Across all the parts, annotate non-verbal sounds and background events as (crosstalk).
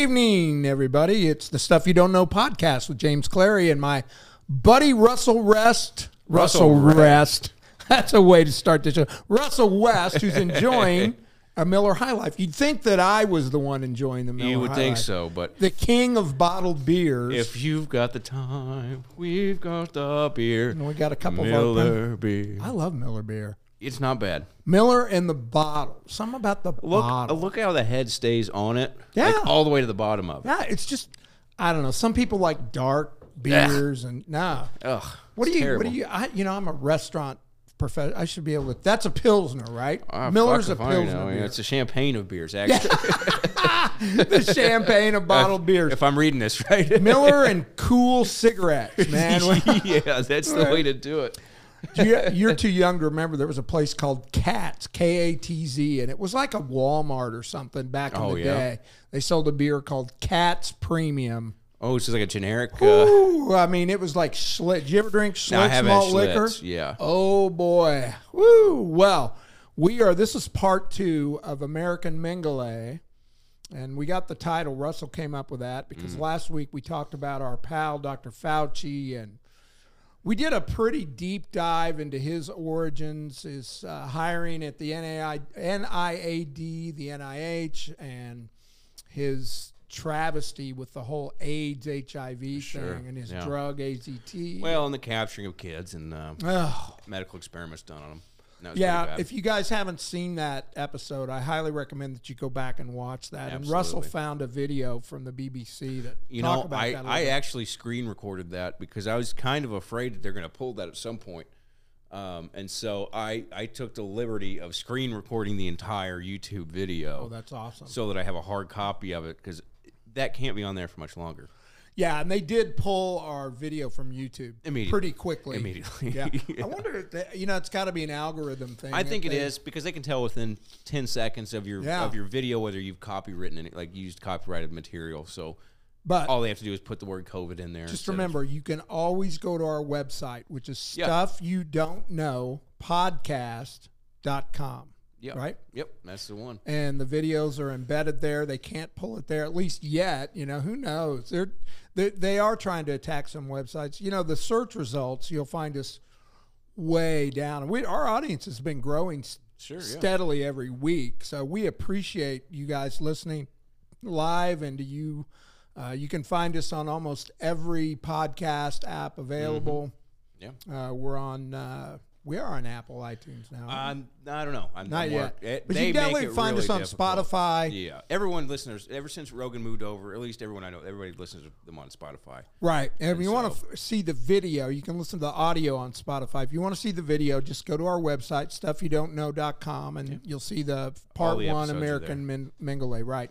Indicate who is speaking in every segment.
Speaker 1: evening, everybody. It's the Stuff You Don't Know podcast with James Clary and my buddy Russell Rest. Russell,
Speaker 2: Russell
Speaker 1: Rest. (laughs) That's a way to start the show. Russell West, who's enjoying (laughs) a Miller High Life. You'd think that I was the one enjoying the Miller
Speaker 2: You would
Speaker 1: High
Speaker 2: think
Speaker 1: Life.
Speaker 2: so, but
Speaker 1: The king of bottled beers.
Speaker 2: if you've got the time, we've got the beer.
Speaker 1: And we got a couple of
Speaker 2: Miller beer.
Speaker 1: I love Miller beer.
Speaker 2: It's not bad.
Speaker 1: Miller and the bottle. Something about the
Speaker 2: Look,
Speaker 1: bottle.
Speaker 2: look how the head stays on it.
Speaker 1: Yeah.
Speaker 2: like all the way to the bottom of it.
Speaker 1: Yeah, it's just I don't know. Some people like dark beers and no.
Speaker 2: Ugh.
Speaker 1: What do
Speaker 2: it's
Speaker 1: you?
Speaker 2: Terrible.
Speaker 1: What do you? I, you know, I'm a restaurant professor. I should be able to. That's a pilsner, right?
Speaker 2: Ah,
Speaker 1: Miller's a
Speaker 2: fuck if I know.
Speaker 1: pilsner. Beer.
Speaker 2: It's a champagne of beers, actually. (laughs)
Speaker 1: the champagne of bottled beers.
Speaker 2: if I'm reading this right.
Speaker 1: Miller (laughs) and cool cigarettes, man. (laughs)
Speaker 2: yeah, that's the way to do it.
Speaker 1: You, you're too young to remember. There was a place called Katz, K A T Z, and it was like a Walmart or something back in
Speaker 2: Oh,
Speaker 1: the
Speaker 2: yeah?
Speaker 1: day. They sold a beer called Katz Premium.
Speaker 2: Oh, it's just like a generic. Uh,
Speaker 1: Ooh, I mean, it was like Schlitz. Did you ever drink Schlitz
Speaker 2: no, I have had
Speaker 1: malt liquor?
Speaker 2: Schlitz, Yeah.
Speaker 1: Oh boy. Woo. Well, we are this is part two of American Mengele. And we got the title. Russell came up with that because last week we talked about our pal Dr. Fauci and we did a pretty deep dive into his origins, his uh, hiring at the NAI, NIAD, the NIH, and his travesty with the whole AIDS HIV
Speaker 2: Sure,
Speaker 1: thing and his
Speaker 2: yeah.
Speaker 1: drug AZT.
Speaker 2: Well, and the capturing of kids and uh, medical experiments done on them. Was
Speaker 1: Yeah, if you guys haven't seen that episode, I highly recommend that you go back and watch that. And Russell found a video from the BBC that
Speaker 2: You know,
Speaker 1: about
Speaker 2: I, I actually screen recorded that because I was kind of afraid that they're going to pull that at some point. Um, and so I, I took the liberty of screen recording the entire YouTube video
Speaker 1: oh, that's awesome.
Speaker 2: so that I have a hard copy of it because that can't be on there for much longer.
Speaker 1: Yeah, and they did pull our video from YouTube
Speaker 2: Immediately.
Speaker 1: pretty quickly.
Speaker 2: Immediately.
Speaker 1: Yeah.
Speaker 2: Yeah. (laughs)
Speaker 1: I wonder if they, you know it's got to be an algorithm thing.
Speaker 2: I think it
Speaker 1: they-
Speaker 2: is because they can tell within 10 seconds of your
Speaker 1: Yeah.
Speaker 2: of your video whether you've copywritten it, like used copyrighted material. So
Speaker 1: But
Speaker 2: all they have to do is put the word COVID in there.
Speaker 1: just
Speaker 2: instead of-
Speaker 1: remember, you can always go to our website, which is
Speaker 2: Yeah.
Speaker 1: stuff you don't know podcast.com.
Speaker 2: Yep.
Speaker 1: Right?
Speaker 2: Yep. That's the one.
Speaker 1: and the videos are embedded there. They can't pull it there, at least yet. You know, who knows? They're, they they are trying to attack some websites. You know, the search results you'll find us way down. We our audience has been growing
Speaker 2: Sure, yeah.
Speaker 1: steadily every week, so we appreciate you guys listening live and to you. Uh, you can find us on almost every podcast app available.
Speaker 2: Mm-hmm. Yeah.
Speaker 1: Uh, we're on. Uh, we are on Apple iTunes now.
Speaker 2: Um, I don't know. I'm
Speaker 1: Not
Speaker 2: I'm
Speaker 1: yet.
Speaker 2: it-
Speaker 1: But
Speaker 2: they
Speaker 1: you definitely
Speaker 2: it
Speaker 1: find us on
Speaker 2: difficult.
Speaker 1: Spotify.
Speaker 2: Yeah, everyone listeners. Ever since Rogan moved over, at least everyone I know, everybody listens to them on Spotify.
Speaker 1: Right. And if you want to f- see the video, you can listen to the audio on Spotify. If you want to see the video, just go to our website, stuffyoudon'tknow.com, and you'll see the part
Speaker 2: the
Speaker 1: one American Min- Mengele. Right.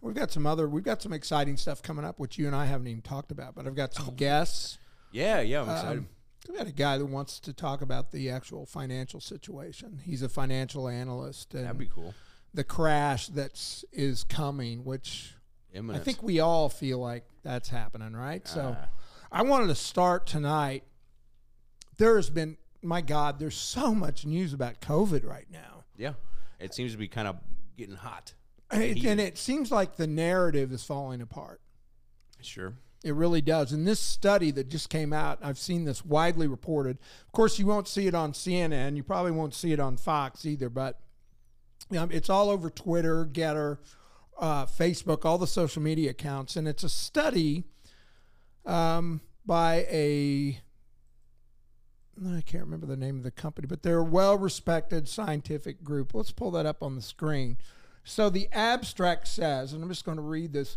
Speaker 1: We've got some other, we've got some exciting stuff coming up, which you and I haven't even talked about, but I've got some guests.
Speaker 2: Yeah, yeah, I'm excited.
Speaker 1: Um, we got a guy that wants to talk about the actual financial situation. He's a financial analyst
Speaker 2: That'd be cool.
Speaker 1: the crash that's is coming, which I think we all feel like that's happening, right? So
Speaker 2: Ah.
Speaker 1: I wanted to start tonight. There has been, my God, there's so much news about COVID right now.
Speaker 2: yeah, it seems to be kind of getting hot.
Speaker 1: And it, and it seems like the narrative is falling apart.
Speaker 2: Sure.
Speaker 1: It really does. And this study that just came out, I've seen this widely reported. Of course, you won't see it on CNN. You probably won't see it on Fox either, but um, it's all over Twitter, Getter, uh, Facebook, all the social media accounts. And it's a study um, by a, I can't remember the name of the company, but they're a well respected scientific group. Let's pull that up on the screen. So the abstract says, and I'm just going to read this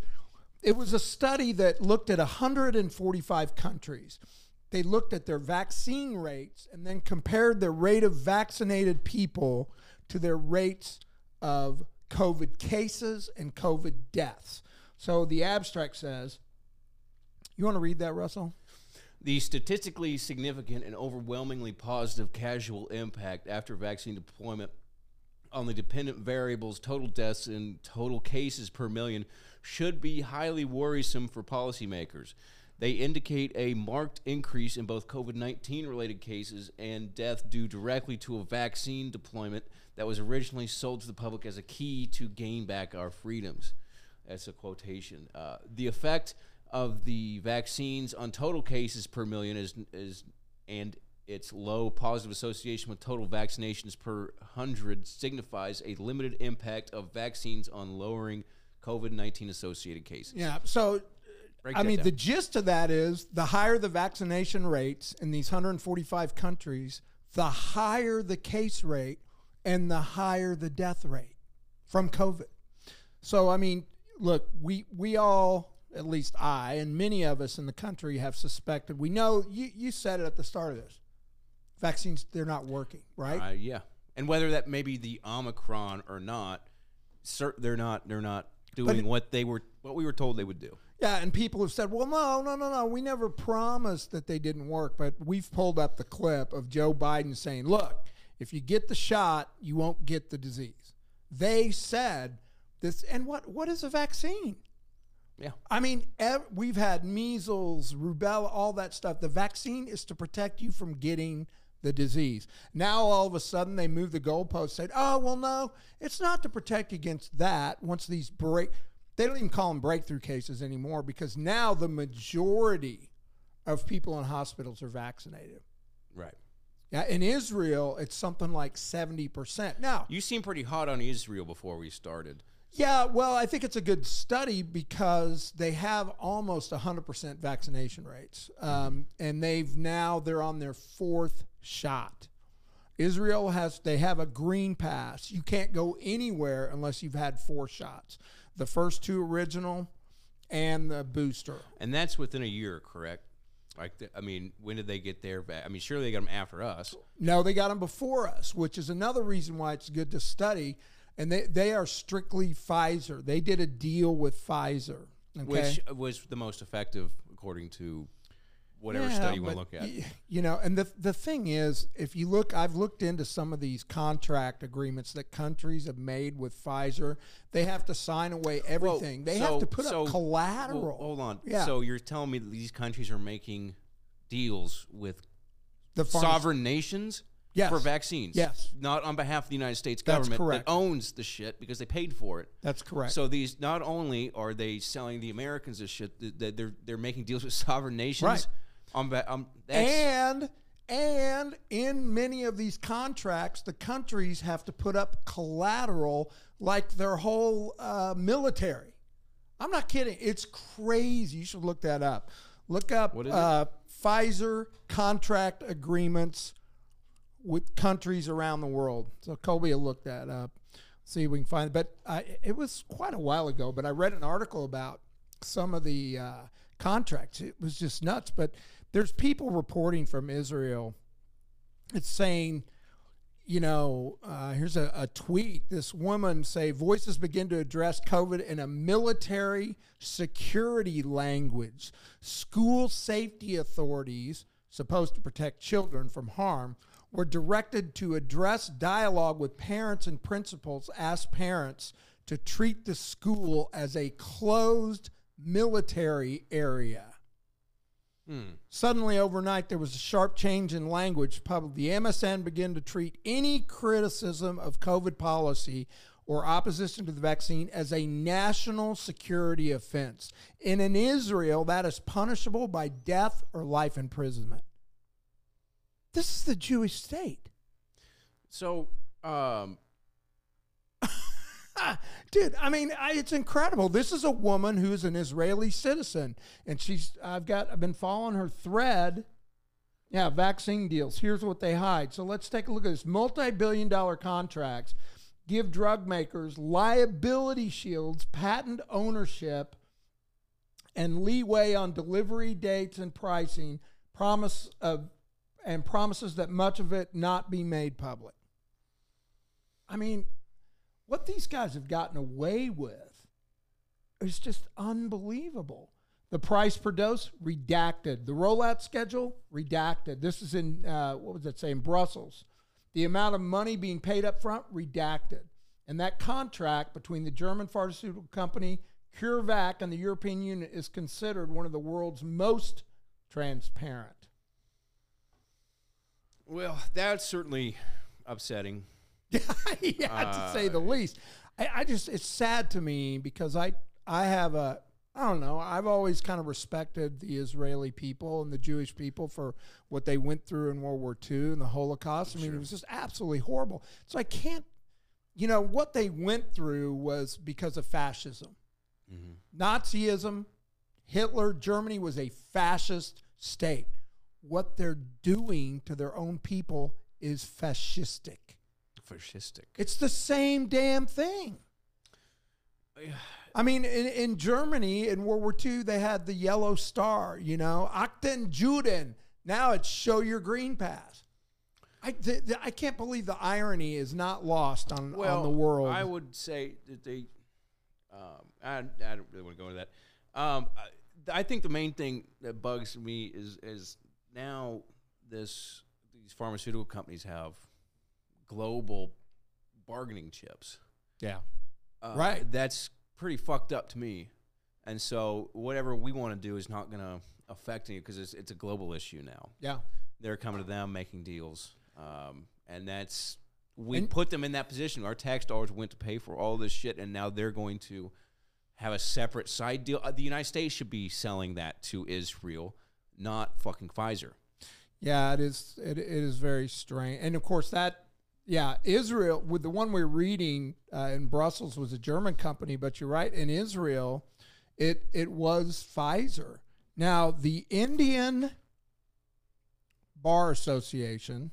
Speaker 1: it was a study that looked at 145 countries. They looked at their vaccine rates and then compared the rate of vaccinated people to their rates of COVID cases and COVID deaths. So the abstract says, you want to read that, Russell?
Speaker 2: The statistically significant and overwhelmingly positive casual impact after vaccine deployment on the dependent variables, total deaths, and total cases per million should be highly worrisome for policymakers. They indicate a marked increase in both COVID 19 related cases and death due directly to a vaccine deployment that was originally sold to the public as a key to gain back our freedoms. That's a quotation. Uh, the effect of the vaccines on total cases per million is is and its low positive association with total vaccinations per hundred signifies a limited impact of vaccines on lowering COVID nineteen associated cases.
Speaker 1: Yeah. So, uh,
Speaker 2: Break
Speaker 1: I mean,
Speaker 2: down.
Speaker 1: the gist of that is the higher the vaccination rates in these 145 countries, the higher the case rate and the higher the death rate from COVID. So, I mean, look, we we all, at least I and many of us in the country, have suspected. We know you you said it at the start of this. Vaccines, they're not working, right?
Speaker 2: Uh, yeah, and whether that may be the Omicron or not, cer- they're not they're not doing
Speaker 1: it-
Speaker 2: what they were what we were told they would do.
Speaker 1: Yeah, and people have said, well, no, no, no, no. We never promised that they didn't work. But we've pulled up the clip of Joe Biden saying, look, if you get the shot, you won't get the disease. They said this. And what, what is a vaccine?
Speaker 2: Yeah.
Speaker 1: I mean, ev- we've had measles, rubella, all that stuff. The vaccine is to protect you from getting the disease. Now, all of a sudden, they move the goalpost, said, oh, well, no, it's not to protect against that. Once these break, they don't even call them breakthrough cases anymore because now the majority of people in hospitals are vaccinated.
Speaker 2: Right.
Speaker 1: Yeah, in Israel, it's something like 70%. Now,
Speaker 2: You seemed pretty hot on Israel before we started.
Speaker 1: Yeah, well, I think it's a good study because they have almost 100% vaccination rates. Um, and they've now, they're on their fourth shot. Israel has, they have a green pass. You can't go anywhere unless you've had four shots the first two original and the booster.
Speaker 2: And that's within a year, correct? Like, the, I mean, when did they get their? Va- I mean, surely they got them after us.
Speaker 1: No, they got them before us, which is another reason why it's good to study. And they, they are strictly Pfizer. They did a deal with Pfizer. Okay?
Speaker 2: which was the most effective according to whatever
Speaker 1: Yeah,
Speaker 2: study you want to look at.
Speaker 1: You know, and the the thing is, if you look, I've looked into some of these contract agreements that countries have made with Pfizer. They have to sign away everything. they have to put
Speaker 2: so-
Speaker 1: up collateral.
Speaker 2: Well, hold on.
Speaker 1: Yeah.
Speaker 2: So you're telling me that these countries are making deals with
Speaker 1: the
Speaker 2: sovereign nations
Speaker 1: Yes.
Speaker 2: for vaccines?
Speaker 1: Yes.
Speaker 2: Not on behalf of the United States
Speaker 1: That's
Speaker 2: government
Speaker 1: correct.
Speaker 2: that owns the shit because they paid for it.
Speaker 1: That's correct.
Speaker 2: So these not only are they selling the Americans this shit, th- th- they're they're making deals with (laughs) sovereign nations.
Speaker 1: Right.
Speaker 2: On, on
Speaker 1: and and in many of these contracts, the countries have to put up collateral like their whole uh, military. I'm not kidding. It's crazy. You should look that up. Look up
Speaker 2: What is it?
Speaker 1: uh, Pfizer contract agreements with countries around the world. So Colby will look that up. See if we can find it. But I, it was quite a while ago. But I read an article about some of the uh, contracts. It was just nuts. But there's people reporting from Israel. It's saying, you know, uh, here's a, a tweet. This woman say voices begin to address COVID in a military security language. School safety authorities, supposed to protect children from harm, were directed to address dialogue with parents and principals, ask parents to treat the school as a closed military area. Hmm. Suddenly, overnight, there was a sharp change in language. Public, the MSN began to treat any criticism of COVID policy or opposition to the vaccine as a national security offense. And in Israel, that is punishable by death or life imprisonment. This is the Jewish state.
Speaker 2: So, um, (laughs)
Speaker 1: Dude, I mean, I, it's incredible. This is a woman who's an Israeli citizen, and she's. I've got. I've been following her thread. Yeah, vaccine deals. Here's what they hide. So let's take a look at this. Multi-billion-dollar contracts give drug makers liability shields, patent ownership, and leeway on delivery dates and pricing. Promise of and promises that much of it not be made public. I mean, what these guys have gotten away with is just unbelievable. The price per dose redacted. The rollout schedule redacted. This is in uh, what was it say in Brussels. The amount of money being paid up front redacted. And that contract between the German pharmaceutical company CureVac and the European Union is considered one of the world's most transparent.
Speaker 2: Well, that's certainly upsetting. (laughs)
Speaker 1: yeah, to say the uh, least. I, I just it's sad to me because I I have a I don't know. I've always kind of respected the Israeli people and the Jewish people for what they went through in World War II and the Holocaust. I mean, it was just absolutely horrible. So I can't, you know, what they went through was because of fascism, mm-hmm. Nazism, Hitler, Germany was a fascist state. What they're doing to their own people is fascistic.
Speaker 2: Fascistic.
Speaker 1: It's the same damn thing. I mean, in, in Germany in World War II, they had the yellow star, you know, Achten Juden. Now it's show your green pass. I, th- th- I can't believe the irony is not lost on, on the world.
Speaker 2: I would say that they. Um, I, I don't really want to go into that. Um, I, I think the main thing that bugs me is is now this these pharmaceutical companies have global bargaining chips.
Speaker 1: yeah.
Speaker 2: Uh,
Speaker 1: Right.
Speaker 2: That's pretty fucked up to me. And so whatever we want to do is not going to affect any because it's, it's a global issue now.
Speaker 1: Yeah.
Speaker 2: They're coming to them making deals, um, and that's we
Speaker 1: And-
Speaker 2: put them in that position. Our tax dollars went to pay for all this shit, and now they're going to have a separate side deal. Uh, the United States should be selling that to Israel, not fucking Pfizer.
Speaker 1: Yeah, it is. It, it is very strange, and of course that. Yeah, Israel with the one we're reading uh, in Brussels was a German company, but you're right. In Israel, it it was Pfizer. Now the Indian Bar Association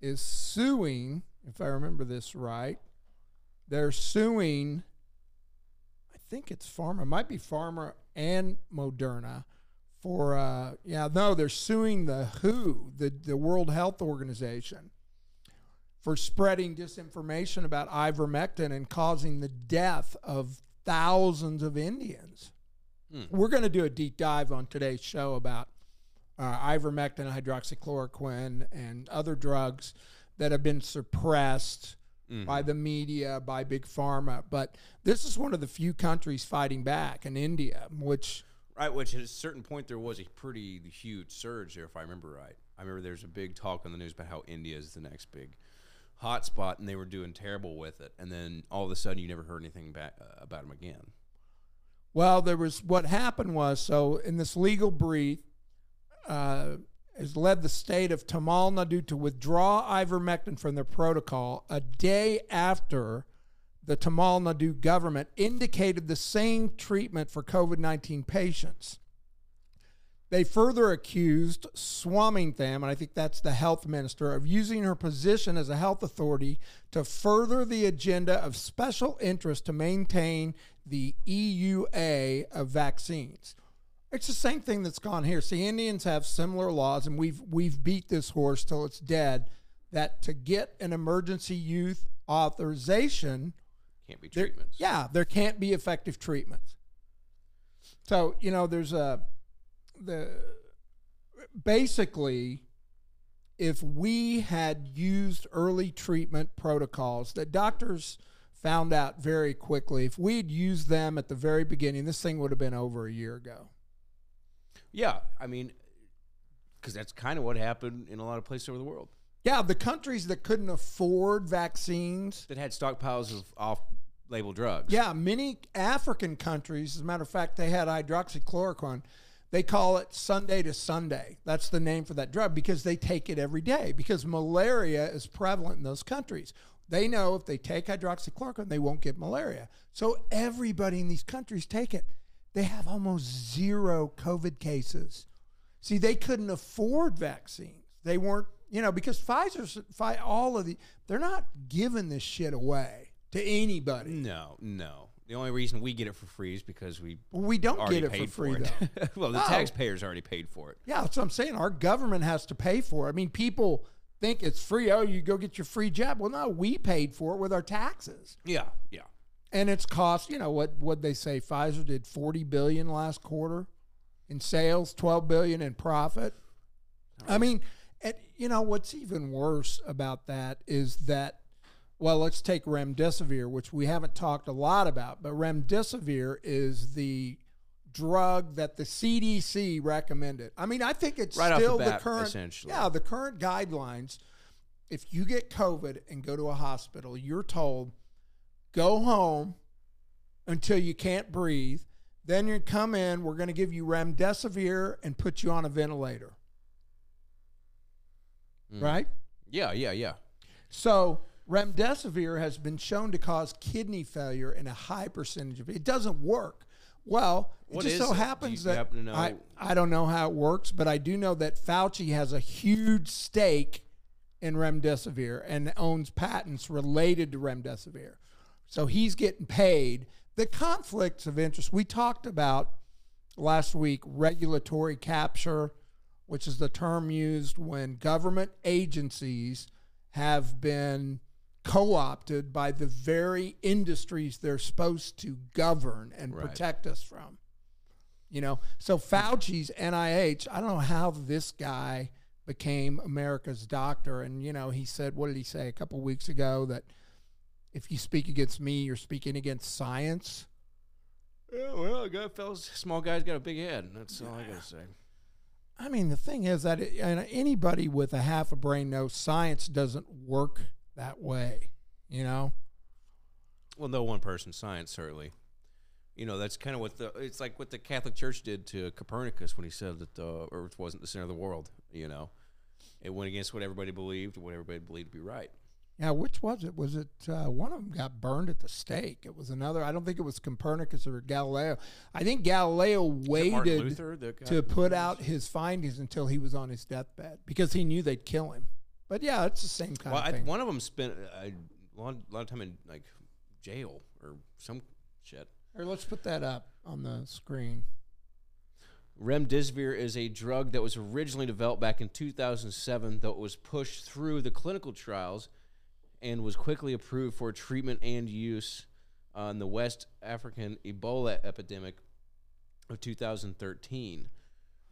Speaker 1: is suing, if I remember this right. They're suing. I think it's Pharma. It might be Pharma and Moderna for uh yeah no they're suing the who the the world health organization for spreading disinformation about ivermectin and causing the death of thousands of indians
Speaker 2: Hmm.
Speaker 1: we're going to do a deep dive on today's show about uh, ivermectin hydroxychloroquine and other drugs that have been suppressed
Speaker 2: Mm-hmm.
Speaker 1: by the media by big pharma but this is one of the few countries fighting back in india which
Speaker 2: Right, which at a certain point there was a pretty huge surge there, if I remember right. I remember there's a big talk on the news about how India is the next big hotspot, and they were doing terrible with it. And then all of a sudden, you never heard anything back uh, about them again.
Speaker 1: Well, there was what happened was so in this legal brief uh, has led the state of Tamil Nadu to withdraw ivermectin from their protocol a day after the Tamil Nadu government indicated the same treatment for COVID 19 patients. They further accused Swaminathan, and I think that's the health minister, of using her position as a health authority to further the agenda of special interest to maintain the EUA of vaccines. It's the same thing that's gone here. See, Indians have similar laws, and we've we've beat this horse till it's dead. That to get an emergency youth authorization,
Speaker 2: Can't be
Speaker 1: there,
Speaker 2: treatments.
Speaker 1: yeah, there can't be effective treatments. So you know, there's a the basically, if we had used early treatment protocols that doctors found out very quickly, if we'd used them at the very beginning, this thing would have been over a year ago.
Speaker 2: Yeah, I mean, because that's kind of what happened in a lot of places over the world
Speaker 1: Yeah, the countries that couldn't afford vaccines
Speaker 2: that had stockpiles of off-label drugs.
Speaker 1: Yeah, many African countries, as a matter of fact, they had hydroxychloroquine. They call it Sunday to Sunday. That's the name for that drug because they take it every day because malaria is prevalent in those countries. They know if they take hydroxychloroquine, they won't get malaria. So everybody in these countries take it. They have almost zero COVID cases. See, they couldn't afford vaccines. They weren't, you know, because Pfizer's, Pfi- all of the, they're not giving this shit away to anybody.
Speaker 2: No, no. The only reason we get it for free is because we
Speaker 1: we don't get it for free,
Speaker 2: it.
Speaker 1: though. (laughs)
Speaker 2: well, the taxpayers already paid for it.
Speaker 1: Yeah, that's what I'm saying. Our government has to pay for it. I mean, people think it's free. Oh, you go get your free jab. Well, no, we paid for it with our taxes,
Speaker 2: Yeah, yeah.
Speaker 1: and it's cost. You know what? What they say? Pfizer did 40 billion last quarter in sales, 12 billion in profit. I mean, and you know what's even worse about that is that. Well, let's take remdesivir, which we haven't talked a lot about, but remdesivir is the drug that the CDC recommended. I mean, I think it's
Speaker 2: Right off the
Speaker 1: still the, current
Speaker 2: essentially.
Speaker 1: Yeah, the current guidelines. If you get COVID and go to a hospital, you're told go home until you can't breathe. Then you come in, we're going to give you remdesivir and put you on a ventilator.
Speaker 2: Mm.
Speaker 1: Right?
Speaker 2: Yeah, yeah, yeah.
Speaker 1: So remdesivir has been shown to cause kidney failure in a high percentage of it. doesn't work. Well, it
Speaker 2: What
Speaker 1: just so
Speaker 2: it?
Speaker 1: Happens that
Speaker 2: happen?
Speaker 1: I, I don't know how it works, but I do know that Fauci has a huge stake in remdesivir and owns patents related to remdesivir. So he's getting paid. The conflicts of interest we talked about last week regulatory capture, which is the term used when government agencies have been co opted by the very industries they're supposed to govern and
Speaker 2: Right.
Speaker 1: protect us from. You know, so Fauci's NIH, I don't know how this guy became America's doctor. And, you know, he said, what did he say a couple weeks ago? That if you speak against me, you're speaking against science.
Speaker 2: Yeah, well, got fellas, small guy's got a big head. That's all I gotta say.
Speaker 1: I mean, the thing is that it, anybody with a half a brain knows science doesn't work that way. You know,
Speaker 2: Well, no one person science certainly. You know, that's kind of what the it's like what the Catholic Church did to Copernicus when he said that the Earth wasn't the center of the world. You know, it went against what everybody believed, what everybody believed to be right.
Speaker 1: Yeah. Which was it? Was it uh, one of them got burned at the stake? It was another. I don't think it was Copernicus or Galileo. I think Galileo
Speaker 2: Is it Martin
Speaker 1: waited
Speaker 2: Luther
Speaker 1: to put out his findings until he was on his deathbed because he knew they'd kill him. But yeah, it's the same kind
Speaker 2: Well,
Speaker 1: of
Speaker 2: I,
Speaker 1: thing.
Speaker 2: one of them spent a lot, lot of time in like jail or some shit.
Speaker 1: Here, let's put that up on the screen.
Speaker 2: Remdesivir is a drug that was originally developed back in 2007, though it was pushed through the clinical trials and was quickly approved for treatment and use on the West African Ebola epidemic of 2013.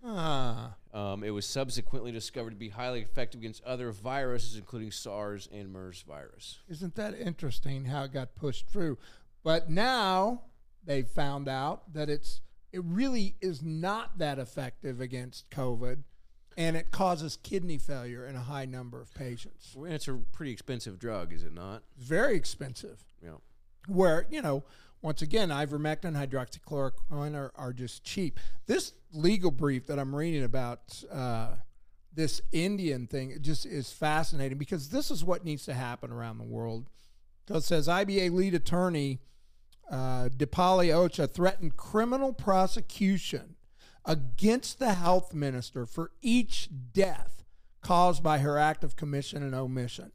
Speaker 1: Ah,
Speaker 2: Um, it was subsequently discovered to be highly effective against other viruses, including SARS and MERS virus.
Speaker 1: Isn't that interesting how it got pushed through? But now they found out that it's it really is not that effective against COVID and it causes kidney failure in a high number of patients.
Speaker 2: Well, It's a pretty expensive drug, is it not?
Speaker 1: Very expensive.
Speaker 2: Yeah.
Speaker 1: Where, you know, once again, ivermectin, hydroxychloroquine are, are just cheap. This legal brief that I'm reading about uh, this Indian thing it just is fascinating because this is what needs to happen around the world. So it says IBA lead attorney uh, Dipali Ojha threatened criminal prosecution against the health minister for each death caused by her act of commission and omission.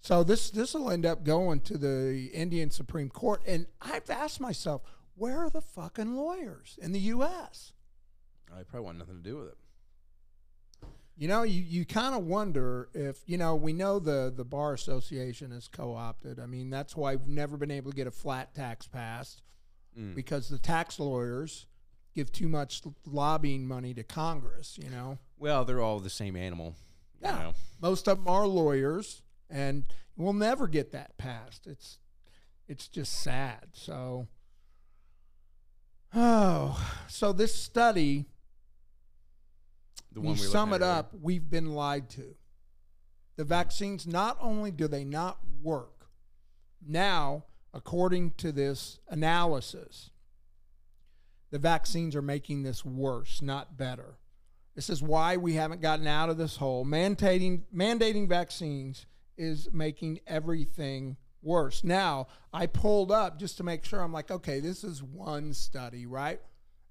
Speaker 1: So this this will end up going to the Indian Supreme Court, and I've asked myself, where are the fucking lawyers in the U.S.?
Speaker 2: I probably want nothing to do with it.
Speaker 1: You know, you, you kind of wonder if you know we know the the bar association is co-opted. I mean, that's why we've never been able to get a flat tax passed
Speaker 2: Mm.
Speaker 1: because the tax lawyers give too much lobbying money to Congress. You know,
Speaker 2: Well, they're all the same animal. you
Speaker 1: Yeah.
Speaker 2: know.
Speaker 1: most of them are lawyers, and we'll never get that passed. It's it's just sad. So, oh, so this study,
Speaker 2: The one we
Speaker 1: sum it
Speaker 2: earlier.
Speaker 1: up, we've been lied to. The vaccines not only do they not work, now according to this analysis, the vaccines are making this worse, not better. This is why we haven't gotten out of this hole. Mandating mandating vaccines is making everything worse. Now, I pulled up just to make sure I'm like, okay, this is one study, right?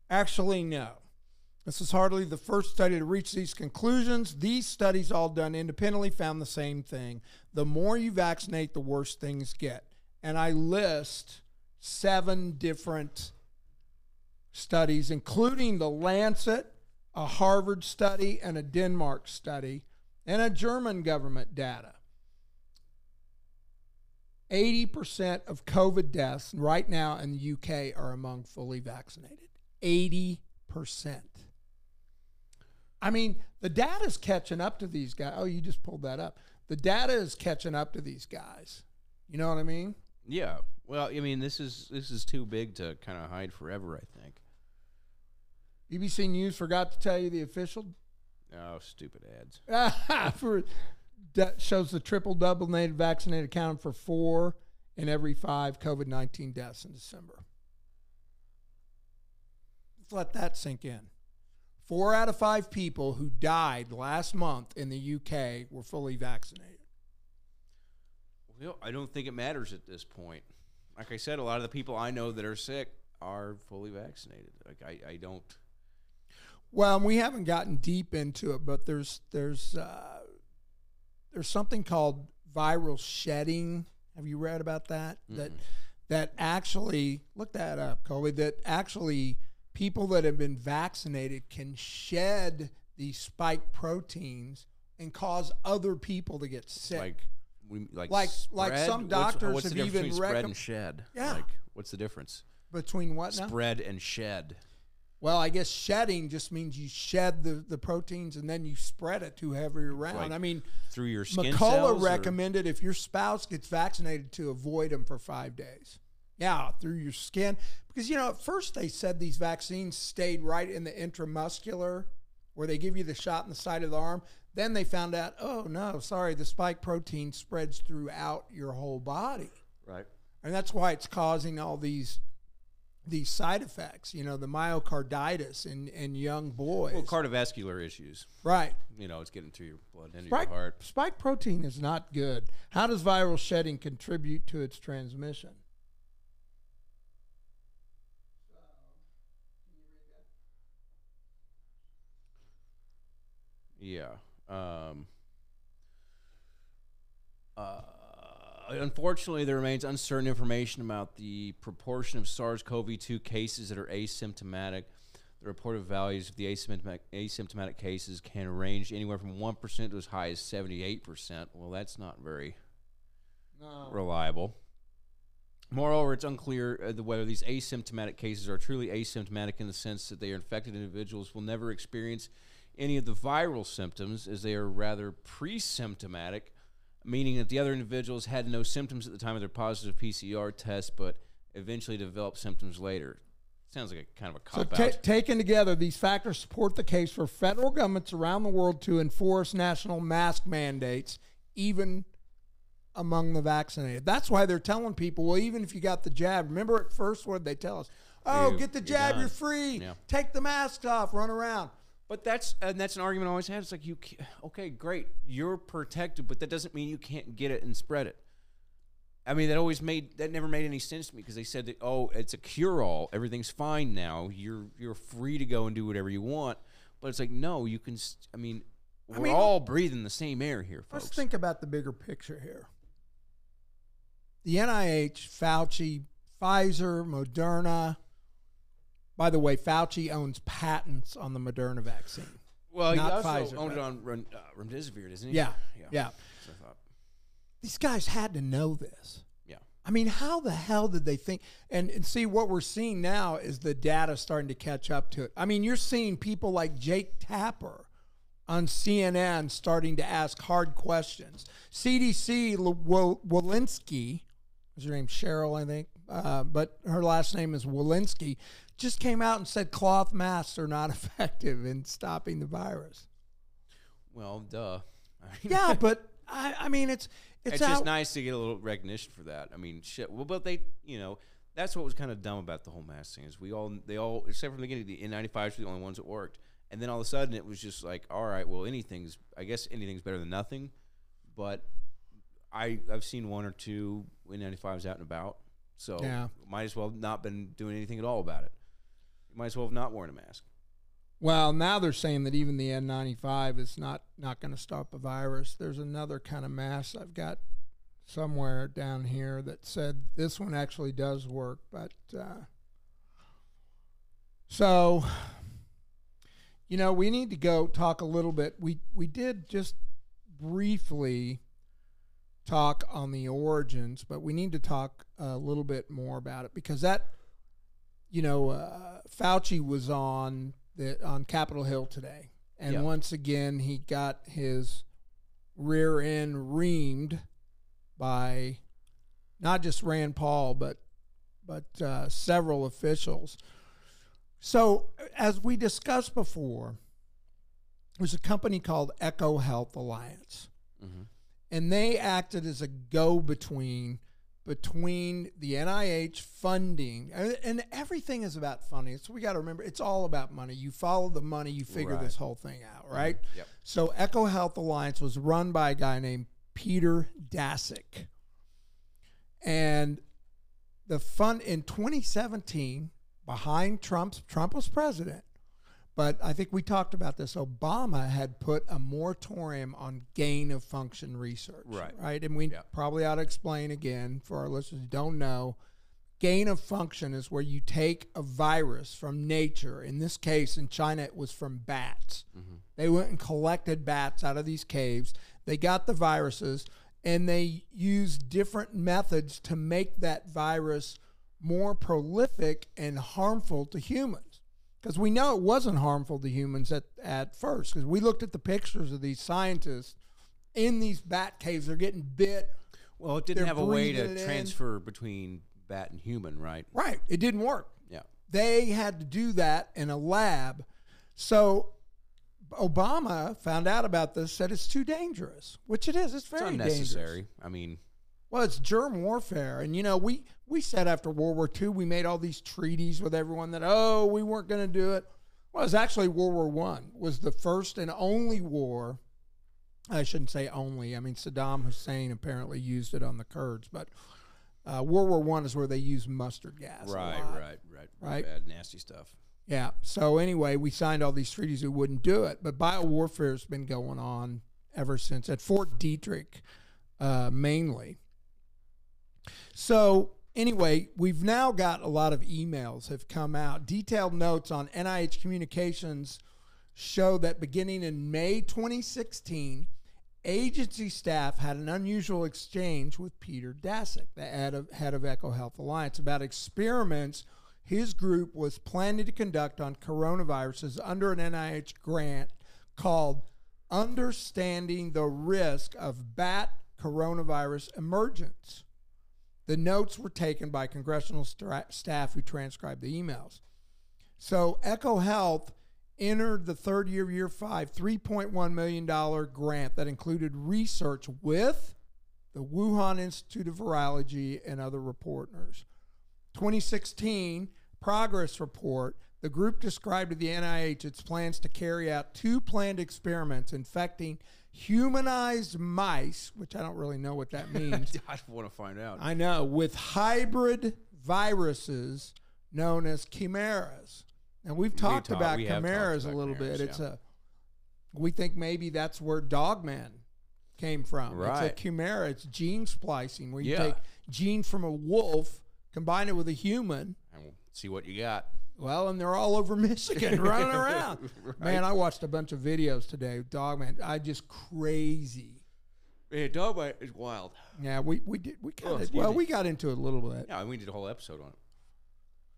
Speaker 1: Actually, no. This is hardly the first study to reach these conclusions. These studies, all done independently, found the same thing. The more you vaccinate, the worse things get. And I list seven different studies, including the Lancet, a Harvard study, and a Denmark study, and a German government data. 80% of COVID deaths right now in the UK are among fully vaccinated. 80%. I mean, the data is catching up to these guys. Oh, you just pulled that up. The data is catching up to these guys. You know what I mean?
Speaker 2: Yeah. Well, I mean, this is this is too big to kind of hide forever. I think.
Speaker 1: BBC News forgot to tell you the official
Speaker 2: Oh, stupid ads. (laughs)
Speaker 1: for that shows the triple double native vaccinated accounted for four in every five COVID nineteen deaths in December. Let's let that sink in. Four out of five people who died last month in the UK were fully vaccinated.
Speaker 2: Well, I don't think it matters at this point. Like I said, a lot of the people I know that are sick are fully vaccinated. Like I, I don't.
Speaker 1: Well, we haven't gotten deep into it, but there's there's uh, there's something called viral shedding. Have you read about that? Mm-hmm. That that actually look that up, Colby. That actually people that have been vaccinated can shed these spike proteins and cause other people to get sick.
Speaker 2: Like we, like
Speaker 1: like like some doctors
Speaker 2: what's, what's
Speaker 1: have even
Speaker 2: spread and shed.
Speaker 1: Yeah.
Speaker 2: Like what's the difference
Speaker 1: between what now?
Speaker 2: Spread and shed.
Speaker 1: Well, I guess shedding just means you shed the, the proteins and then you spread it to whoever around.
Speaker 2: Like
Speaker 1: I mean,
Speaker 2: through your skin
Speaker 1: McCullough recommended if your spouse gets vaccinated to avoid them for five days. Yeah, through your skin. Because, you know, at first they said these vaccines stayed right in the intramuscular where they give you the shot in the side of the arm. Then they found out, oh, no, sorry, the spike protein spreads throughout your whole body.
Speaker 2: Right.
Speaker 1: And that's why it's causing all these these side effects, you know, the myocarditis in, in young boys.
Speaker 2: Well, cardiovascular issues.
Speaker 1: Right.
Speaker 2: You know, it's getting through your blood into your heart.
Speaker 1: Spike protein is not good. How does viral shedding contribute to its transmission?
Speaker 2: Yeah. Um, unfortunately, there remains uncertain information about the proportion of SARS CoV 2 cases that are asymptomatic. The reported values of the asymptomatic, asymptomatic cases can range anywhere from 1% to as high as 78%. Well, that's not very no. reliable. Moreover, it's unclear uh, whether these asymptomatic cases are truly asymptomatic in the sense that they are infected individuals will never experience any of the viral symptoms, as they are rather pre symptomatic meaning that the other individuals had no symptoms at the time of their positive PCR test, but eventually developed symptoms later. Sounds like a kind of a cop
Speaker 1: so taken together, these factors support the case for federal governments around the world to enforce national mask mandates, even among the vaccinated. That's why they're telling people, well, even if you got the jab, remember at first what they tell us? Oh, you, get the jab, you're, you're free. Yeah. Take the masks off, run around.
Speaker 2: But that's and that's an argument I always had. It's like you, okay, great, you're protected, but that doesn't mean you can't get it and spread it. I mean, that always made that never made any sense to me because they said that oh, it's a cure all, everything's fine now. You're you're free to go and do whatever you want. But it's like no, you can. I mean, we're I mean, all breathing the same air here, folks.
Speaker 1: Let's think about the bigger picture here. The NIH, Fauci, Pfizer, Moderna, by the way, Fauci owns patents on the Moderna vaccine.
Speaker 2: Well, he also Pfizer, owned it on uh, remdesivir, doesn't he?
Speaker 1: Yeah, yeah. yeah. These guys had to know this.
Speaker 2: Yeah.
Speaker 1: I mean, how the hell did they think? And, and see, what we're seeing now is the data starting to catch up to it. I mean, you're seeing people like Jake Tapper on CNN starting to ask hard questions. CDC Walensky, is her name Cheryl, I think, uh, but her last name is Walensky just came out and said cloth masks are not (laughs) effective in stopping the virus.
Speaker 2: Well, duh.
Speaker 1: I mean, yeah, (laughs) but I, I mean, it's it's,
Speaker 2: it's just nice to get a little recognition for that. I mean, shit. Well, but they, you know, that's what was kind of dumb about the whole mask thing is we all they all except from the beginning, the N95s were the only ones that worked, and then all of a sudden it was just like, all right, well, anything's I guess anything's better than nothing, but I I've seen one or two N95s out and about, so yeah. might as well not been doing anything at all about it might as well have not worn a mask.
Speaker 1: Well, now they're saying that even the N95 is not not going to stop a virus. There's another kind of mask I've got somewhere down here that said this one actually does work, but uh, so you know we need to go talk a little bit. We we did just briefly talk on the origins, but we need to talk a little bit more about it because that you know, uh, Fauci was on the on Capitol Hill today, and yep. once again he got his rear end reamed by not just Rand Paul, but but uh, several officials. So, as we discussed before, there's a company called EcoHealth Alliance, mm-hmm. And they acted as a go between between the NIH funding and, and everything is about funding. So we got to remember it's all about money. You follow the money, you figure
Speaker 2: Right.
Speaker 1: this whole thing out, right? Mm-hmm.
Speaker 2: Yep.
Speaker 1: So EcoHealth Alliance was run by a guy named Peter Daszak. And the fund in 2017 behind Trump's Trump was president. But I think we talked about this. Obama had put a moratorium on gain of function research.
Speaker 2: Right.
Speaker 1: Right. And we
Speaker 2: Yeah.
Speaker 1: probably ought to explain again for our listeners who don't know. Gain of function is where you take a virus from nature. In this case, in China, it was from bats. Mm-hmm. They went and collected bats out of these caves. They got the viruses and they used different methods to make that virus more prolific and harmful to humans. Because we know it wasn't harmful to humans at, at first. Because we looked at the pictures of these scientists in these bat caves. They're getting bit.
Speaker 2: Well, it didn't have a way to
Speaker 1: in.
Speaker 2: transfer between bat and human, right?
Speaker 1: Right. It didn't work.
Speaker 2: Yeah.
Speaker 1: They had to do that in a lab. So Obama found out about this, said it's too dangerous, which it is. It's
Speaker 2: It's
Speaker 1: very dangerous.
Speaker 2: unnecessary. I mean,
Speaker 1: Well, it's germ warfare, and you know we we said after World War II we made all these treaties with everyone that oh we weren't going to do it. Well, it's actually World War One was the first and only war. I shouldn't say only. I mean Saddam Hussein apparently used it on the Kurds, but uh, World War One is where they used mustard gas.
Speaker 2: right,
Speaker 1: lot.
Speaker 2: right, right,
Speaker 1: Right.
Speaker 2: Bad, nasty stuff.
Speaker 1: Yeah. So anyway, we signed all these treaties we wouldn't do it, but biowarfare has been going on ever since at Fort Detrick, uh, mainly. So anyway, we've now got a lot of emails have come out. Detailed notes on NIH communications show that beginning in May 2016, agency staff had an unusual exchange with Peter Daszak, the head of, head of EcoHealth Alliance, about experiments his group was planning to conduct on coronaviruses under an NIH grant called Understanding the Risk of Bat Coronavirus Emergence. The notes were taken by congressional staff who transcribed the emails. So EcoHealth entered the third year, year five, $3.1 million grant that included research with the Wuhan Institute of Virology and other reporters. 2016 progress report, the group described to the NIH its plans to carry out two planned experiments infecting humanized mice, which I don't really know what that (laughs) means.
Speaker 2: I want to find out.
Speaker 1: I know, with hybrid viruses known as chimeras. And we've talked
Speaker 2: talk-
Speaker 1: about
Speaker 2: we have talked
Speaker 1: chimeras a little
Speaker 2: chimeras,
Speaker 1: bit. It's
Speaker 2: yeah.
Speaker 1: a we think maybe that's where Dogman came from. Right. It's a chimera. It's gene splicing where you
Speaker 2: Yeah.
Speaker 1: take gene from a wolf, combine it with a human.
Speaker 2: And we'll see what you got.
Speaker 1: Well, and they're all over (laughs) Michigan running (laughs) around. Man, I watched a bunch of videos today. Dogman, I just crazy.
Speaker 2: Yeah, dog bite is wild.
Speaker 1: Yeah, we we did we
Speaker 2: Oh,
Speaker 1: kind of
Speaker 2: excuse
Speaker 1: well we got into it a little bit.
Speaker 2: Yeah, we did a whole episode on it.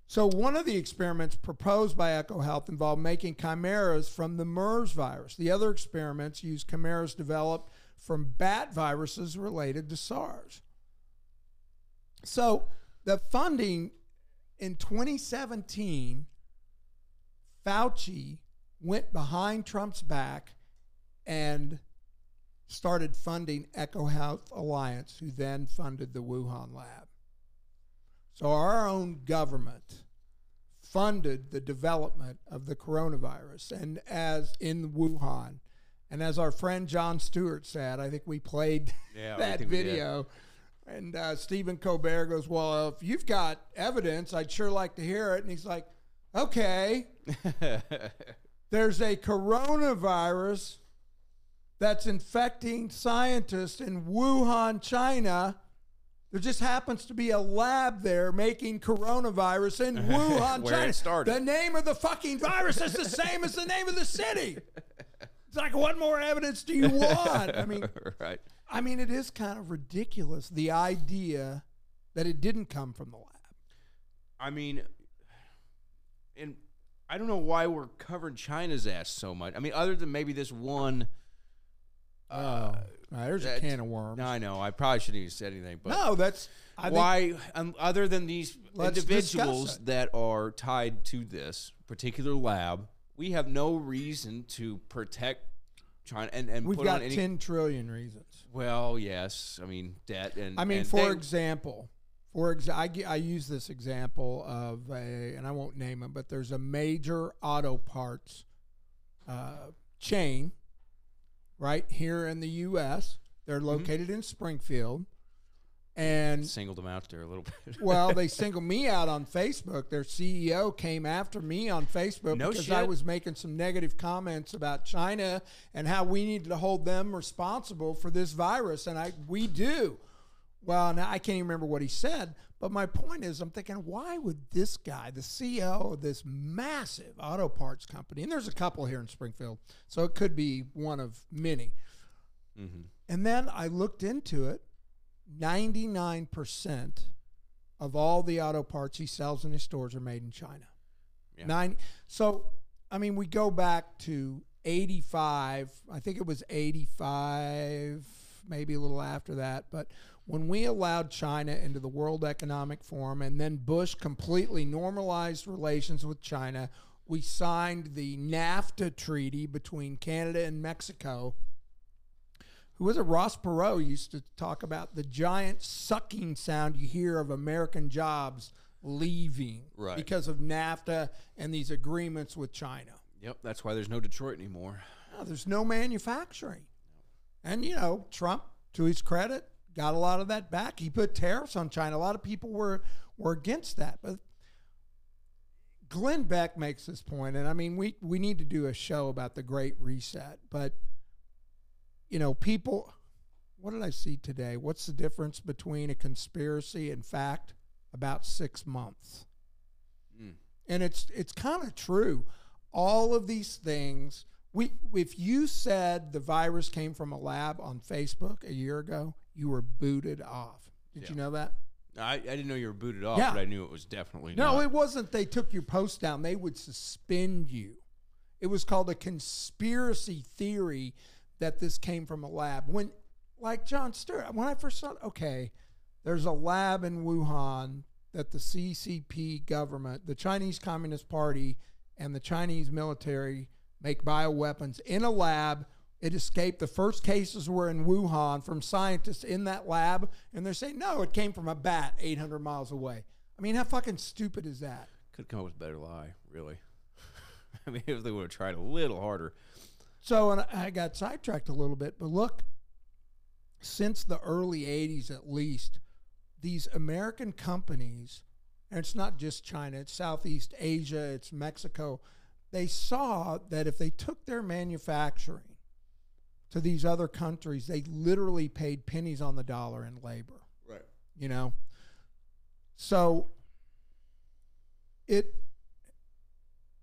Speaker 1: So one of the experiments proposed by EcoHealth involved making chimeras from the MERS virus. The other experiments used chimeras developed from bat viruses related to SARS. So the funding in 2017, Fauci went behind Trump's back and started funding EcoHealth Alliance, who then funded the Wuhan lab. So our own government funded the development of the coronavirus, and as in Wuhan, and as our friend Jon Stewart said, I think we played
Speaker 2: Yeah, (laughs)
Speaker 1: that video. And uh, Stephen Colbert goes, "Well, if you've got evidence, I'd sure like to hear it." And he's like, "Okay, (laughs) there's a coronavirus that's infecting scientists in Wuhan, China. There just happens to be a lab there making coronavirus in (laughs) Wuhan,
Speaker 2: Where it
Speaker 1: China.
Speaker 2: started.
Speaker 1: The name of the fucking virus is the same as the name of the city. (laughs) It's like, what more evidence do you want? I mean,
Speaker 2: right.
Speaker 1: I mean, it is kind of ridiculous the idea that it didn't come from the lab.
Speaker 2: I mean, and I don't know why we're covering China's ass so much. I mean, other than maybe this one. Uh,
Speaker 1: there's a can of worms.
Speaker 2: no, I know. I probably shouldn't even said anything. But
Speaker 1: no, that's I
Speaker 2: why, um, other than these individuals that are tied to this particular lab, we have no reason to protect China and, and
Speaker 1: we've
Speaker 2: put
Speaker 1: got
Speaker 2: on any.
Speaker 1: 10 trillion reasons.
Speaker 2: Well, yes. I mean, debt and.
Speaker 1: I mean,
Speaker 2: and
Speaker 1: for
Speaker 2: they-
Speaker 1: example, For exa- I, I use this example of a, and I won't name it, but there's a major auto parts uh, chain right here in the U.S. They're located in Springfield, and
Speaker 2: Singled them out there a little bit. (laughs)
Speaker 1: well, they singled me out on Facebook. Their CEO came after me on Facebook
Speaker 2: No
Speaker 1: because I was making some negative comments about China and how we needed to hold them responsible for this virus, and I we do. Well, now I can't even remember what he said, but my point is, I'm thinking, why would this guy, the CEO of this massive auto parts company, and there's a couple here in Springfield, so it could be one of many.
Speaker 2: hmm
Speaker 1: And then I looked into it. 99% of all the auto parts he sells in his stores are made in China.
Speaker 2: Yeah.
Speaker 1: Nine. So, I mean, we go back to 85. I think it was 85, maybe a little after that. But when we allowed China into the World Economic Forum and then Bush completely normalized relations with China, we signed the NAFTA treaty between Canada and Mexico who was it? Ross Perot used to talk about the giant sucking sound you hear of American jobs leaving
Speaker 2: Right.
Speaker 1: because of NAFTA and these agreements with China.
Speaker 2: Yep, that's why there's no Detroit anymore.
Speaker 1: Now, there's no manufacturing. And, you know, Trump, to his credit, got a lot of that back. He put tariffs on China. A lot of people were, were against that. But Glenn Beck makes this point, and I mean, we, we need to do a show about the Great Reset. But, you know, people, what did I see today? What's the difference between a conspiracy and fact? About six months.
Speaker 2: Mm.
Speaker 1: And it's it's kind of true. All of these things, we if you said the virus came from a lab on Facebook a year ago, you were booted off. Did
Speaker 2: Yeah.
Speaker 1: you know that?
Speaker 2: I, I didn't know you were booted off,
Speaker 1: Yeah.
Speaker 2: but I knew it was definitely
Speaker 1: No,
Speaker 2: not.
Speaker 1: it wasn't. They took your post down. They would suspend you. It was called a conspiracy theory that this came from a lab. When, like Jon Stewart, when I first saw, okay, there's a lab in Wuhan that the CCP government, the Chinese Communist Party, and the Chinese military make bioweapons in a lab. It escaped. The first cases were in Wuhan from scientists in that lab, and they're saying, no, it came from a bat 800 miles away. I mean, how fucking stupid is that?
Speaker 2: Could come up with a better lie, really. (laughs) I mean, if they would have tried a little harder.
Speaker 1: So, and I got sidetracked a little bit, but look, since the early 80s at least, these American companies, and it's not just China, it's Southeast Asia, it's Mexico, they saw that if they took their manufacturing to these other countries, they literally paid pennies on the dollar in labor
Speaker 2: Right.
Speaker 1: you know so it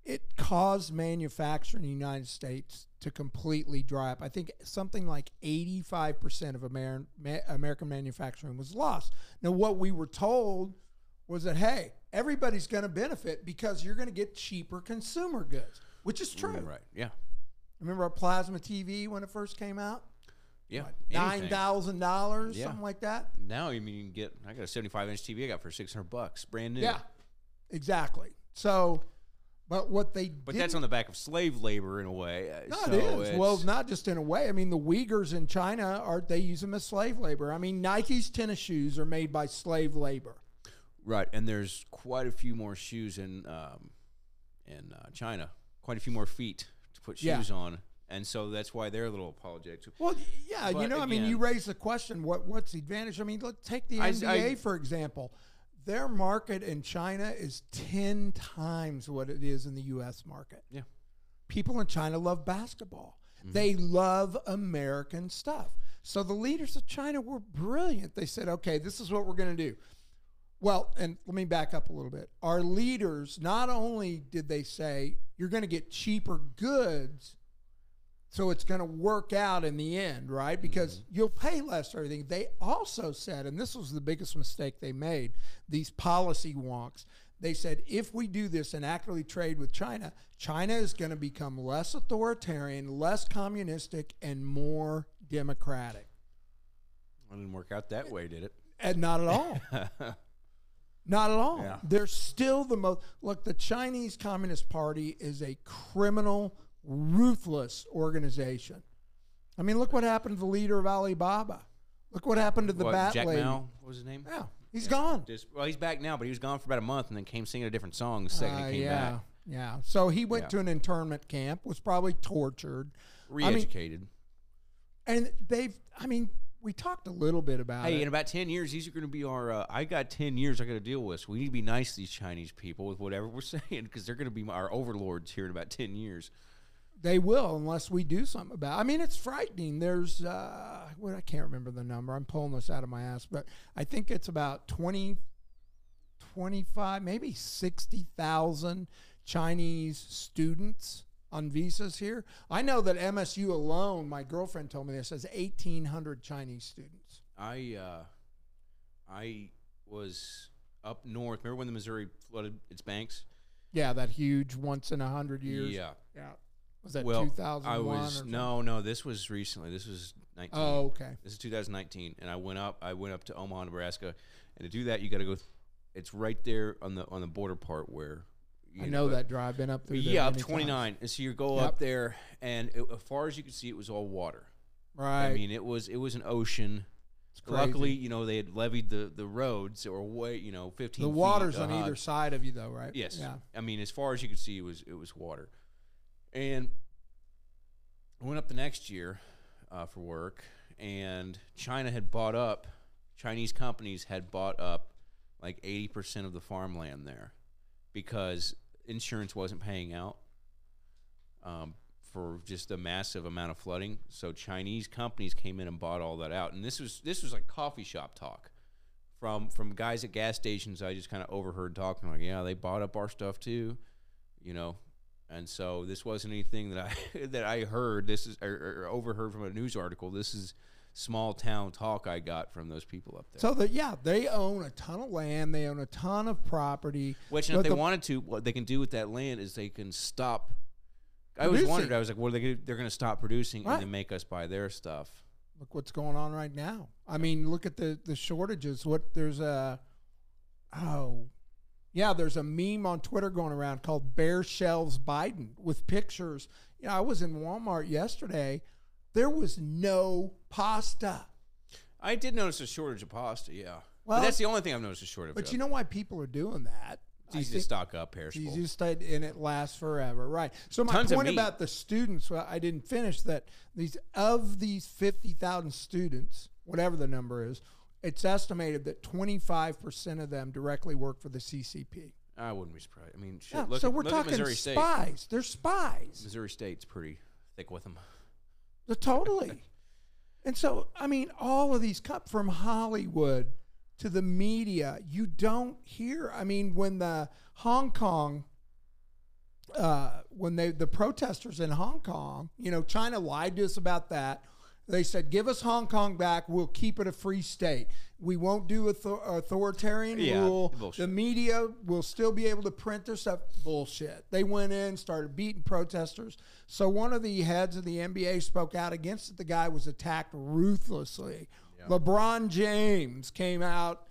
Speaker 1: it caused manufacturing in the united states to completely dry up i think something like 85% of American, american manufacturing was lost now what we were told was that hey everybody's going to benefit because you're going to get cheaper consumer goods which is true
Speaker 2: Right. Yeah.
Speaker 1: remember our plasma tv when it first came out
Speaker 2: Yeah.
Speaker 1: nine thousand dollars something like that
Speaker 2: Now you mean you can get? I got a 75 inch TV I got for 600 bucks, brand new.
Speaker 1: Yeah, exactly. So, but what they
Speaker 2: But that's on the back of slave labor in a way. uh,
Speaker 1: no,
Speaker 2: so
Speaker 1: it is. Well, not just in a way. I mean, the Uyghurs in China are they use them as slave labor. I mean, Nike's tennis shoes are made by slave labor.
Speaker 2: right. And there's quite a few more shoes in um, in uh, China. Quite a few more feet to put
Speaker 1: Yeah.
Speaker 2: shoes on, and so that's why they're a little apologetic.
Speaker 1: Well, yeah, you
Speaker 2: But
Speaker 1: know, I mean, you raise the question: what what's the advantage? I mean, let's take the
Speaker 2: I-
Speaker 1: NBA
Speaker 2: I-
Speaker 1: for example. Their market in China is ten times what it is in the U.S. market.
Speaker 2: Yeah.
Speaker 1: people in China love basketball.
Speaker 2: Mm-hmm.
Speaker 1: They love American stuff. So the leaders of China were brilliant. They said, okay, this is what we're going to do. Well, and let me back up a little bit. Our leaders, not only did they say, you're going to get cheaper goods, so it's going to work out in the end, right? Because mm-hmm. you'll pay less for everything. They also said, and this was the biggest mistake they made, these policy wonks. They said, if we do this and actively trade with China, China is going to become less authoritarian, less communistic, and more democratic.
Speaker 2: It didn't work out that way, did it?
Speaker 1: And not at all. (laughs) Not at all.
Speaker 2: Yeah.
Speaker 1: They're still the most. Look, the Chinese Communist Party is a criminal, ruthless organization. I mean, look what happened to the leader of Alibaba. Look what happened to the
Speaker 2: what,
Speaker 1: bat
Speaker 2: Jack
Speaker 1: lady.
Speaker 2: Mao? What was his name?
Speaker 1: Yeah, He's gone.
Speaker 2: Just well, he's back now, but he was gone for about a month, and then came singing a different song the second
Speaker 1: Uh,
Speaker 2: he came
Speaker 1: yeah,
Speaker 2: back.
Speaker 1: yeah. So he went
Speaker 2: Yeah.
Speaker 1: to an internment camp, was probably tortured,
Speaker 2: Re-educated.
Speaker 1: and they've. I mean, we talked a little bit about
Speaker 2: hey,
Speaker 1: it.
Speaker 2: in about ten years, these are going to be our. Uh, I got ten years I got to deal with. So we need to be nice to these Chinese people with whatever we're (laughs) saying because they're going to be our overlords here in about ten years.
Speaker 1: They will unless we do something about. It. I mean, it's frightening. There's, uh, well, I can't remember the number. I'm pulling this out of my ass, but I think it's about 20, 25, maybe sixty thousand Chinese students on visas here. I know that MSU alone. My girlfriend told me this has eighteen hundred Chinese students.
Speaker 2: I uh, I was up north. Remember when the Missouri flooded its banks?
Speaker 1: Yeah, that huge once in a hundred years.
Speaker 2: Yeah.
Speaker 1: yeah. Was that
Speaker 2: well,
Speaker 1: two thousand
Speaker 2: I was no, no. This was recently. This was nineteen.
Speaker 1: Oh, okay.
Speaker 2: This is 2019, and I went up. I went up to Omaha, Nebraska, and to do that, you got to go. Th- it's right there on the on the border part where. You
Speaker 1: I know that drive. Been up through.
Speaker 2: Yeah, up
Speaker 1: many times.
Speaker 2: 29, and so you go
Speaker 1: Yep.
Speaker 2: up there, and it, as far as you could see, it was all water.
Speaker 1: Right.
Speaker 2: I mean, it was it was an ocean.
Speaker 1: It's crazy.
Speaker 2: Luckily, you know, they had levied the the roads were way, you know, 15.
Speaker 1: the water's uh, on
Speaker 2: high.
Speaker 1: either side of you, though, right?
Speaker 2: Yes.
Speaker 1: Yeah.
Speaker 2: I mean, as far as you could see, it was it was water. And I went up the next year uh, for work, and China had bought up. Chinese companies had bought up like eighty percent of the farmland there because insurance wasn't paying out um, for just a massive amount of flooding. So Chinese companies came in and bought all that out, and this was this was like coffee shop talk from from guys at gas stations. I just kind of overheard talking like, yeah, they bought up our stuff too, you know. And so this wasn't anything that I (laughs) that I heard. This is or, or overheard from a news article. This is small town talk I got from those people up there.
Speaker 1: So that yeah, they own a ton of land. They own a ton of property.
Speaker 2: Which, and if they
Speaker 1: the-
Speaker 2: wanted to, what they can do with that land is they can stop. I always
Speaker 1: Producing.
Speaker 2: wondered. I was like, are they? Gonna, they're going to stop producing
Speaker 1: Right.
Speaker 2: and then make us buy their stuff.
Speaker 1: Look what's going on right now. I mean, look at the the shortages. What there's a oh yeah, there's a meme on Twitter going around called "Bare Shelves Biden" with pictures. You know, I was in Walmart yesterday. There was no pasta.
Speaker 2: I did notice a shortage of pasta. Yeah,
Speaker 1: Well,
Speaker 2: but that's the only thing I've noticed a shortage. Of.
Speaker 1: But
Speaker 2: of.
Speaker 1: you know why people are doing that?
Speaker 2: it's easy to stock up perishable.
Speaker 1: easy to stay and it lasts forever, right? So my
Speaker 2: Tons
Speaker 1: point about the students, well, I didn't finish that. These of these fifty thousand students, whatever the number is, it's estimated that twenty five percent of them directly work for the CCP.
Speaker 2: I wouldn't be surprised. I mean, shit,
Speaker 1: Yeah,
Speaker 2: look
Speaker 1: so
Speaker 2: at,
Speaker 1: we're talking
Speaker 2: Missouri State.
Speaker 1: spies. They're spies.
Speaker 2: Missouri State's pretty thick with them.
Speaker 1: They're totally. (laughs) and so, I mean, all of these cut from Hollywood to the media, you don't hear. I mean, when the Hong Kong, uh, when they the protesters in Hong Kong, you know, China lied to us about that. They said, "Give us Hong Kong back. We'll keep it a free state. We won't do author- authoritarian
Speaker 2: Yeah,
Speaker 1: rule.
Speaker 2: bullshit.
Speaker 1: The media will still be able to print their stuff. Bullshit. They went in, started beating protesters. So one of the heads of the NBA spoke out against it. The guy was attacked ruthlessly. LeBron James came out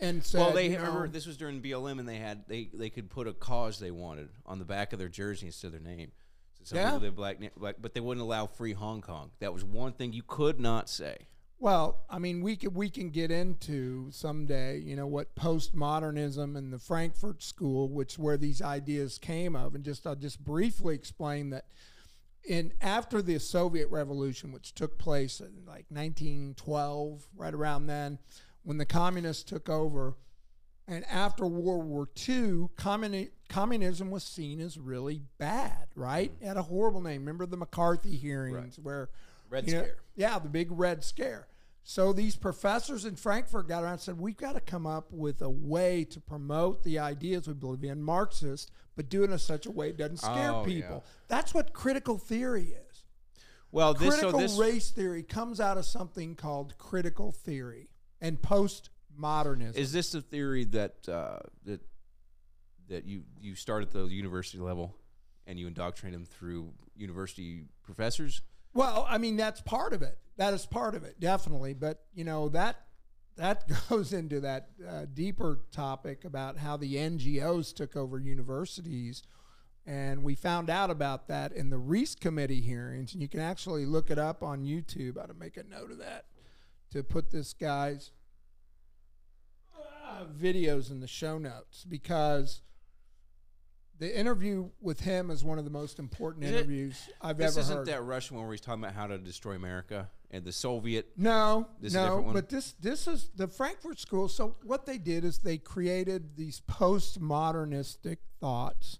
Speaker 1: and said,
Speaker 2: Well, they remember
Speaker 1: know,
Speaker 2: this was during BLM, and they had they they could put a cause they wanted on the back of their jersey instead of their name. So some
Speaker 1: Yeah.
Speaker 2: people did black, black, but they wouldn't allow free Hong Kong. That was one thing you could not say.
Speaker 1: Well, I mean, we can we can get into someday, you know, what postmodernism and the Frankfurt School, which where these ideas came of, and just I'll just briefly explain that. In after the Soviet Revolution, which took place in like 1912, right around then, when the communists took over, and after World War II, communi- communism was seen as really bad, right? It had a horrible name. Remember the McCarthy hearings where
Speaker 2: Red
Speaker 1: you know,
Speaker 2: Scare.
Speaker 1: yeah, the big red scare. So these professors in Frankfurt got around and said, we've got to come up with a way to promote the ideas we believe in, Marxist, but do it in such a way it doesn't scare
Speaker 2: Oh,
Speaker 1: people.
Speaker 2: yeah.
Speaker 1: That's what critical theory is.
Speaker 2: Well, this
Speaker 1: critical
Speaker 2: so this
Speaker 1: race theory comes out of something called critical theory and postmodernism.
Speaker 2: is this the theory that uh, that that you you start at the university level and you indoctrinate them through university professors.
Speaker 1: Well, I mean that's part of it. That is part of it, definitely. But you know that that (laughs) goes into that uh, deeper topic about how the NGOs took over universities, and we found out about that in the Reece Committee hearings. And you can actually look it up on YouTube. I ought to make a note of that to put this guy's. Uh, videos in the show notes because the interview with him is one of the most important
Speaker 2: Is it-
Speaker 1: interviews I've ever heard.
Speaker 2: This isn't that Russian one where he's talking about how to destroy America and the Soviet.
Speaker 1: No,
Speaker 2: This is
Speaker 1: no,
Speaker 2: different
Speaker 1: but this this is the Frankfurt School. So what they did is they created these postmodernistic thoughts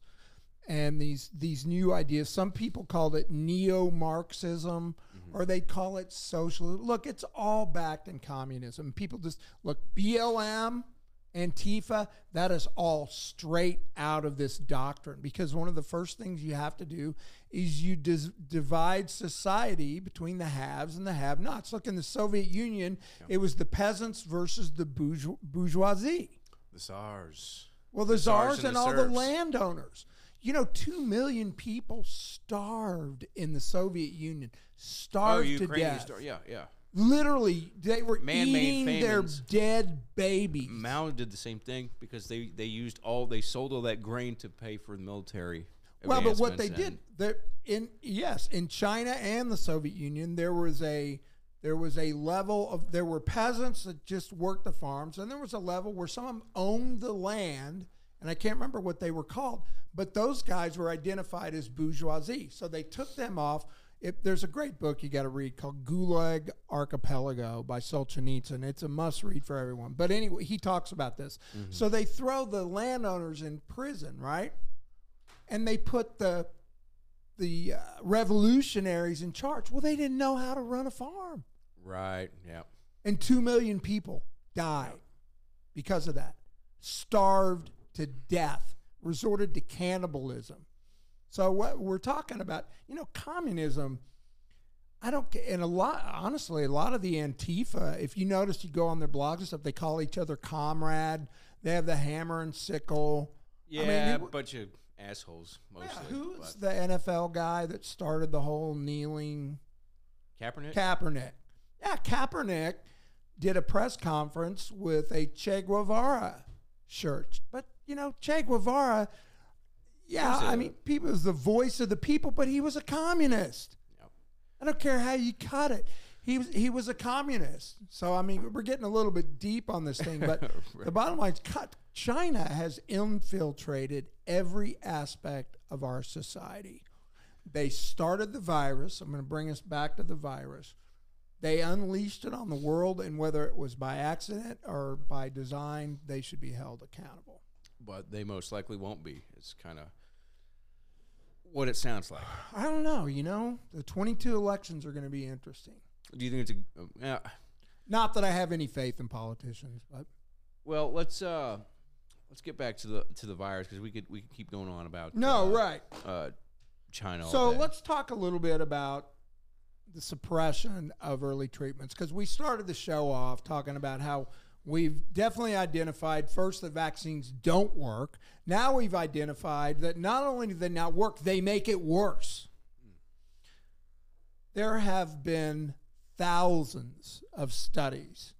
Speaker 1: and these these new ideas. Some people called it neo-Marxism,
Speaker 2: Mm-hmm.
Speaker 1: or they call it socialism. Look, it's all backed in communism. People just look BLM. Antifa, that is all straight out of this doctrine because one of the first things you have to do is you dis- divide society between the haves and the have nots. Look, in the Soviet Union, it was the peasants versus the bourgeois- bourgeoisie.
Speaker 2: The SARS.
Speaker 1: Well, the,
Speaker 2: czars
Speaker 1: czars
Speaker 2: and
Speaker 1: and,
Speaker 2: the
Speaker 1: all
Speaker 2: serfs.
Speaker 1: the landowners. You know, two million people starved in the Soviet Union,
Speaker 2: Oh,
Speaker 1: starved to death.
Speaker 2: Star- yeah, yeah.
Speaker 1: Literally, they were
Speaker 2: Man-made
Speaker 1: eating their dead babies.
Speaker 2: Mao did the same thing because they, they used all they sold all that grain to pay for the military.
Speaker 1: Well, but what they did, there in yes, in China and the Soviet Union, there was a there was a level of there were peasants that just worked the farms, and there was a level where some of them owned the land, and I can't remember what they were called, but those guys were identified as bourgeoisie, so they took them off. If there's a great book you got to read called Gulag Archipelago by Solzhenitsyn. It's a must read for everyone. But anyway, he talks about this. So they throw the landowners in prison, right? and they put the the uh, revolutionaries in charge. Well, they didn't know how to run a farm,
Speaker 2: right. Yeah.
Speaker 1: and two million people died because of that. Starved to death, resorted to cannibalism. So what we're talking about, you know, communism. I don't get, and a lot, honestly, a lot of the Antifa, if you notice, you go on their blogs and stuff, they call each other comrade. They have the hammer and sickle. I mean,
Speaker 2: Yeah, a bunch of assholes mostly.
Speaker 1: Yeah, who's
Speaker 2: but-
Speaker 1: the NFL guy that started the whole kneeling
Speaker 2: Kaepernick?
Speaker 1: Kaepernick? Yeah, Kaepernick did a press conference with a Che Guevara shirt. But, you know, Che Guevara, yeah, I mean, people was the voice of the people, but he was a communist.
Speaker 2: Yep.
Speaker 1: I don't care how you cut it. He was he was a communist. So I mean, we're getting a little bit deep on this thing, but (laughs) the bottom line is, cut. China has infiltrated every aspect of our society. They started the virus. I'm going to bring us back to the virus. They unleashed it on the world, and whether it was by accident or by design, they should be held accountable.
Speaker 2: But they most likely won't be. It's kind of what it sounds like.
Speaker 1: I don't know. You know, the 22 elections are going to be interesting.
Speaker 2: Do you think it's a. Uh, yeah.
Speaker 1: Not that I have any faith in politicians, but
Speaker 2: Well, let's uh, let's get back to the to the virus because we could we could keep going on about
Speaker 1: no,
Speaker 2: uh,
Speaker 1: right.
Speaker 2: uh, China.
Speaker 1: So let's talk a little bit about the suppression of early treatments because we started the show off talking about how we've definitely identified first that vaccines don't work. Now we've identified that not only do they not work, they make it worse. There have been thousands of studies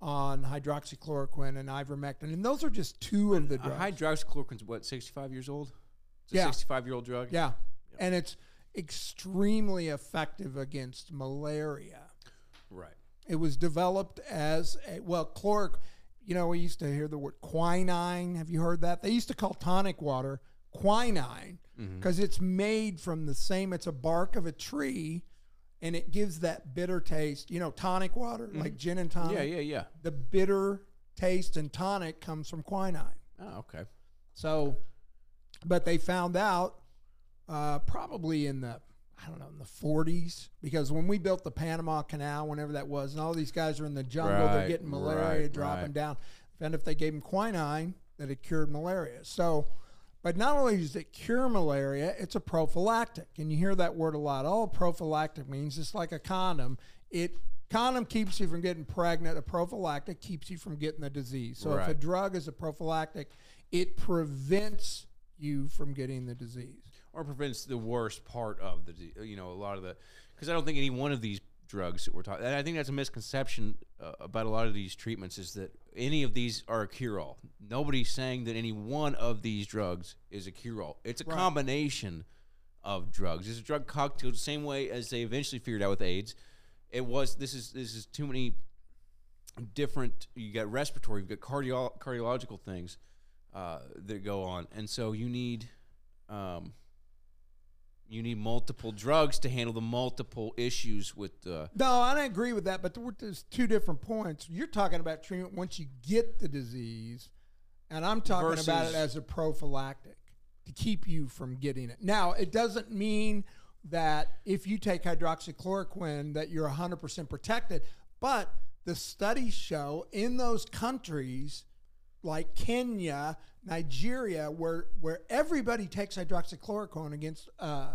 Speaker 1: on hydroxychloroquine and ivermectin, and those are just two of the
Speaker 2: Uh,
Speaker 1: drugs.
Speaker 2: hydroxychloroquine's what sixty five years old. It's a
Speaker 1: Yeah.
Speaker 2: sixty five year old drug.
Speaker 1: Yeah. And it's extremely effective against malaria.
Speaker 2: Right.
Speaker 1: It was developed as a, well, chloric. You know, we used to hear the word quinine. Have you heard that? They used to call tonic water quinine
Speaker 2: Mm-hmm.
Speaker 1: because it's made from the same, it's a bark of a tree and it gives that bitter taste. You know, tonic water, like gin and tonic.
Speaker 2: Mm-hmm. Yeah. Yeah. Yeah.
Speaker 1: The bitter taste and tonic comes from quinine.
Speaker 2: Oh, okay.
Speaker 1: So, but they found out uh, probably in the I don't know in the 40s because when we built the Panama Canal, whenever that was, and all these guys are in the jungle, they're getting malaria,
Speaker 2: right,
Speaker 1: dropping
Speaker 2: right.
Speaker 1: down. Found if they gave them quinine, that it cured malaria. So, but not only does it cure malaria, it's a prophylactic, and you hear that word a lot. All prophylactic means it's like a condom. It condom keeps you from getting pregnant. A prophylactic keeps you from getting the disease. So if a drug is a prophylactic, it prevents you from getting the disease.
Speaker 2: Or prevents the worst part of the you know a lot of the because I don't think any one of these drugs that we're talking. And I think that's a misconception uh, about a lot of these treatments is that any of these are a cure all. Nobody's saying that any one of these drugs is a cure all. It's a
Speaker 1: Right.
Speaker 2: combination of drugs. It's a drug cocktail, the same way as they eventually figured out with AIDS. It was this is this is too many different. You got respiratory, you've got cardio- cardiological things uh, that go on, and so you need. Um, you need multiple drugs to handle the multiple issues with the.
Speaker 1: No, I don't agree with that. But there- there's two different points. You're talking about treatment once you get the disease, and I'm talking about it as a prophylactic to keep you from getting it. Now, it doesn't mean that if you take hydroxychloroquine that you're 100% protected, but the studies show in those countries like Kenya, Nigeria, where where everybody takes hydroxychloroquine against. Uh,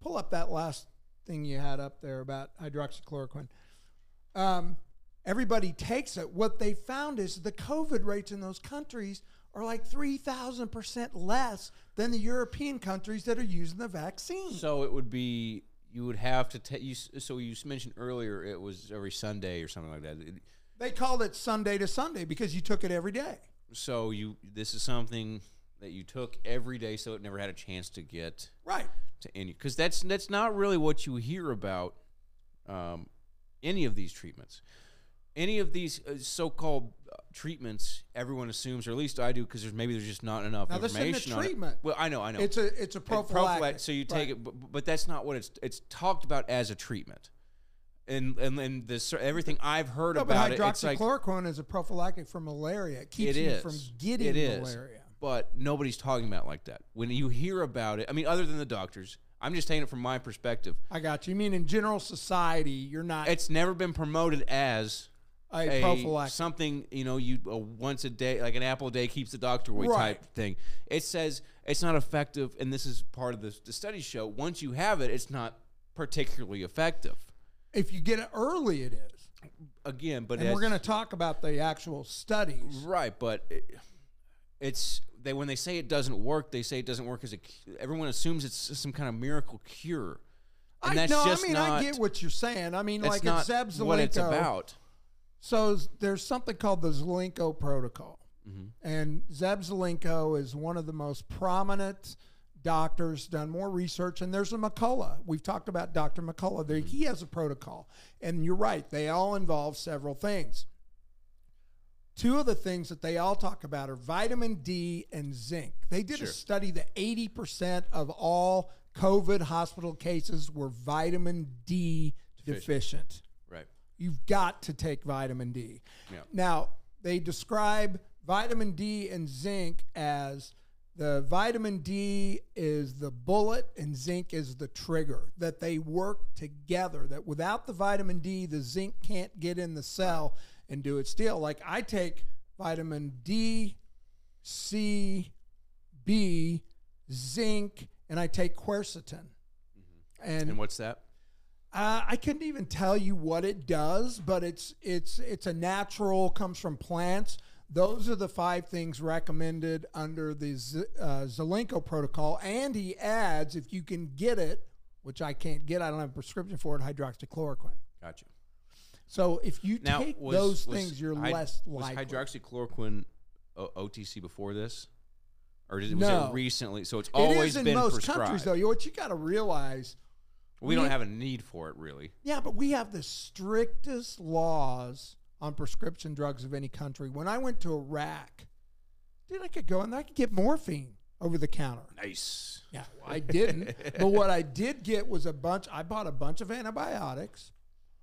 Speaker 1: pull up that last thing you had up there about hydroxychloroquine. Um, everybody takes it. What they found is the COVID rates in those countries are like three thousand percent less than the European countries that are using the vaccine.
Speaker 2: So it would be you would have to take you. So you mentioned earlier it was every Sunday or something like that. It-
Speaker 1: They called it Sunday to Sunday because you took it every day.
Speaker 2: So you this is something that you took every day, so it never had a chance to get
Speaker 1: Right.
Speaker 2: to any because that's that's not really what you hear about um, any of these treatments. Any of these uh, so-called uh, treatments, everyone assumes, or at least I do, because there's maybe there's just not enough
Speaker 1: Now, this isn't a
Speaker 2: information on
Speaker 1: treatment.
Speaker 2: Well, I know, I know.
Speaker 1: It's a it's a
Speaker 2: It's
Speaker 1: prophylactic.
Speaker 2: So you take
Speaker 1: Right.
Speaker 2: it, but, but that's not what it's. It's talked about as a treatment, and and and this everything I've heard
Speaker 1: No, but
Speaker 2: about it, it's like
Speaker 1: hydroxychloroquine is a prophylactic for malaria. It keeps
Speaker 2: it
Speaker 1: you from getting
Speaker 2: it is,
Speaker 1: malaria.
Speaker 2: but nobody's talking about it like that. When you hear about it, I mean, other than the doctors, I'm just taking it from my perspective.
Speaker 1: I got you. You mean in general society, you're not
Speaker 2: It's never been promoted as
Speaker 1: a,
Speaker 2: a
Speaker 1: prophylactic.
Speaker 2: something you know you uh, once a day like an apple a day keeps the doctor away
Speaker 1: Right.
Speaker 2: type thing it says it's not effective and this is part of the, the studies show once you have it it's not particularly effective
Speaker 1: if you get it early, it is.
Speaker 2: again but
Speaker 1: And we're going to talk about the actual studies.
Speaker 2: right but it, it's they when they say it doesn't work they say it doesn't work as a everyone assumes it's some kind of miracle cure and
Speaker 1: I,
Speaker 2: that's
Speaker 1: no, I mean,
Speaker 2: not
Speaker 1: I get what you're saying. I mean, like Zev
Speaker 2: what it's about
Speaker 1: So there's something called the Zelenko Protocol.
Speaker 2: Mm-hmm.
Speaker 1: And Zev Zelenko is one of the most prominent doctors, done more research. And there's a McCullough. We've talked about Dr. McCullough. There, he has a protocol. And you're right, they all involve several things. Two of the things that they all talk about are vitamin D and zinc. They did
Speaker 2: Sure.
Speaker 1: a study that 80% of all COVID hospital cases were vitamin D deficient.
Speaker 2: right
Speaker 1: You've got to take vitamin D.
Speaker 2: Yeah.
Speaker 1: Now, they describe vitamin D and zinc as the vitamin D is the bullet and zinc is the trigger, that they work together, that without the vitamin D, the zinc can't get in the cell and do its deal. Like I take vitamin D, C, B, zinc, and I take quercetin.
Speaker 2: and what's that
Speaker 1: Uh, I couldn't even tell you what it does, but it's it's it's a natural, comes from plants. Those are the five things recommended under the Z, uh, Zelenko protocol, and he adds, if you can get it, which I can't get, I don't have a prescription for it, hydroxychloroquine.
Speaker 2: gotcha
Speaker 1: So if you
Speaker 2: Now,
Speaker 1: take
Speaker 2: was,
Speaker 1: those
Speaker 2: was
Speaker 1: things, you're less
Speaker 2: was
Speaker 1: likely.
Speaker 2: hydroxychloroquine o- OTC before this, or did, was
Speaker 1: No.
Speaker 2: it recently? So it's
Speaker 1: it
Speaker 2: always
Speaker 1: is in
Speaker 2: been
Speaker 1: most
Speaker 2: prescribed.
Speaker 1: countries, though. What you got to realize
Speaker 2: we don't have a need for it, really.
Speaker 1: Yeah, but we have the strictest laws on prescription drugs of any country. When I went to Iraq, dude, I could go and I could get morphine over the counter.
Speaker 2: Nice.
Speaker 1: Yeah, I didn't. but what I did get was a bunch, I bought a bunch of antibiotics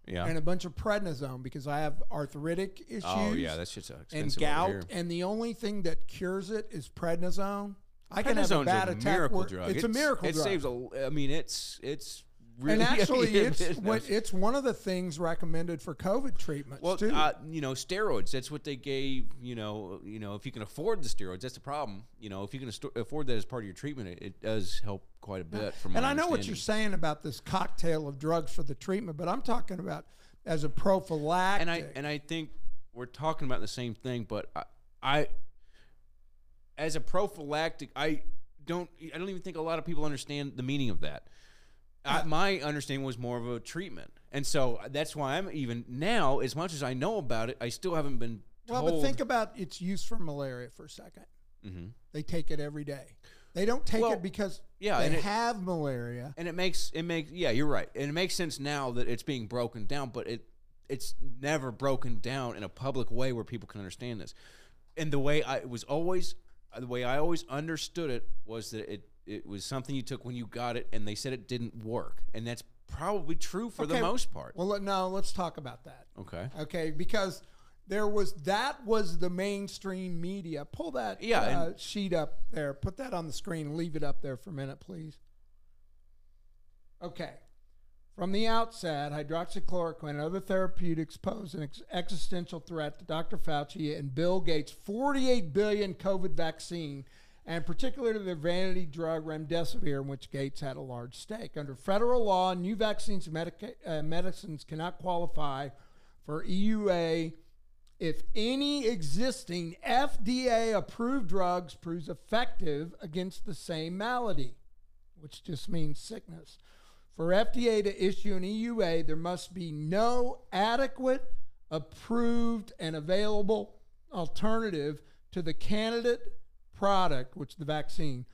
Speaker 2: Yeah.
Speaker 1: and a bunch of prednisone because I have arthritic oh, issues.
Speaker 2: oh yeah, that's just
Speaker 1: and gout. And the only thing that cures it is prednisone. I can have a bad
Speaker 2: a
Speaker 1: attack.
Speaker 2: miracle
Speaker 1: where-
Speaker 2: drug.
Speaker 1: It's, a miracle
Speaker 2: It
Speaker 1: drug.
Speaker 2: saves a. I mean, it's it's really.
Speaker 1: and (laughs) actually, it's what, it's one of the things recommended for COVID treatments
Speaker 2: well,
Speaker 1: too.
Speaker 2: uh, you know, steroids. That's what they gave. You know, you know, if you can afford the steroids, that's the problem. You know, if you can afford that as part of your treatment, it, it does help quite a bit. From my
Speaker 1: and I know what you're saying about this cocktail of drugs for the treatment, but I'm talking about as a prophylactic.
Speaker 2: and I and I think we're talking about the same thing, but I, I as a prophylactic, I don't I don't even think a lot of people understand the meaning of that. I, my understanding was more of a treatment, and so that's why I'm even now. As much as I know about it, I still haven't been Told.
Speaker 1: well, but think about its use for malaria for a 2nd
Speaker 2: Mhm.
Speaker 1: They take it every day. They don't take
Speaker 2: Well,
Speaker 1: it because
Speaker 2: yeah,
Speaker 1: they
Speaker 2: it-
Speaker 1: have malaria.
Speaker 2: and it makes it makes yeah, you're right, and it makes sense now that it's being broken down, but it it's never broken down in a public way where people can understand this. And the way I it was always the way I always understood it was that it it was something you took when you got it, and they said it didn't work, and that's probably true for the most part.
Speaker 1: Well, no, let's talk about that.
Speaker 2: Okay.
Speaker 1: Okay, because there was that was the mainstream media. Pull that
Speaker 2: Yeah,
Speaker 1: uh, sheet up there. Put that on the screen. Leave it up there for a minute, please. Okay. From the outset, hydroxychloroquine and other therapeutics pose an ex- existential threat to Dr. Fauci and Bill Gates' 48 billion COVID vaccine, and particularly the vanity drug remdesivir, in which Gates had a large stake. Under federal law, new vaccines and medica- uh, medicines cannot qualify for EUA if any existing FDA approved drugs proves effective against the same malady, which just means sickness. For FDA to issue an EUA, there must be no adequate, approved, and available alternative to the candidate product, which is the vaccine,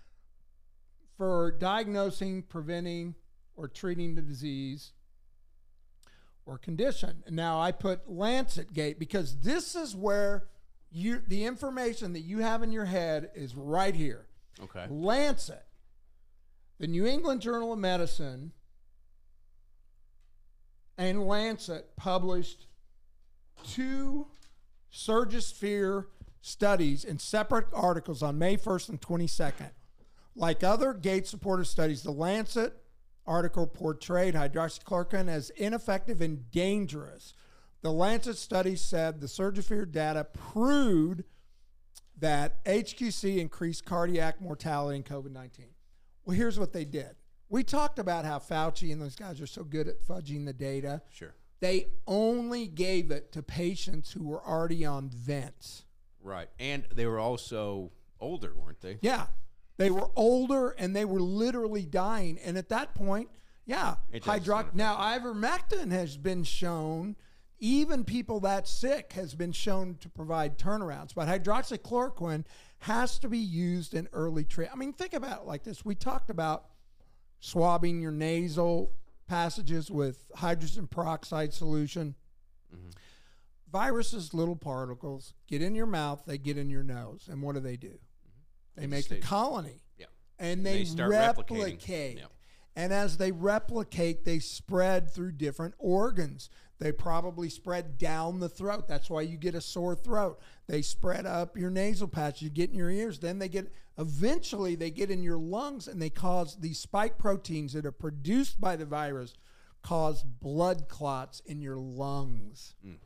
Speaker 1: for diagnosing, preventing, or treating the disease or condition. And now I put Lancet Gate because this is where you the information that you have in your head is right here.
Speaker 2: Okay.
Speaker 1: Lancet, the New England Journal of Medicine, and Lancet published two Surgisphere studies in separate articles on May 1st and 22nd. Like other Gates supported studies, the Lancet article portrayed hydroxychloroquine as ineffective and dangerous. The Lancet study said the Surgisphere data proved that HQC increased cardiac mortality in COVID 19. Well, here's what they did. We talked about how Fauci and those guys are so good at fudging the data.
Speaker 2: Sure.
Speaker 1: They only gave it to patients who were already on vents.
Speaker 2: Right. And they were also older, weren't they?
Speaker 1: Yeah. They were older and they were literally dying. And at that point, yeah, hydrox. Now, ivermectin has been shown, even people that sick has been shown to provide turnarounds. But hydroxychloroquine has to be used in early treatment. I mean, think about it like this. We talked about swabbing your nasal passages with hydrogen peroxide solution. Mm-hmm. Viruses, little particles, get in your mouth, they get in your nose. And what do they do? Mm-hmm. They make a colony
Speaker 2: Yeah.
Speaker 1: and they,
Speaker 2: They start replicating.
Speaker 1: replicate.
Speaker 2: Yeah.
Speaker 1: And as they replicate, they spread through different organs. They probably spread down the throat. That's why you get a sore throat. They spread up your nasal patch. You get in your ears. Then they get, eventually, they get in your lungs and they cause these spike proteins that are produced by the virus cause blood clots in your lungs. Mm.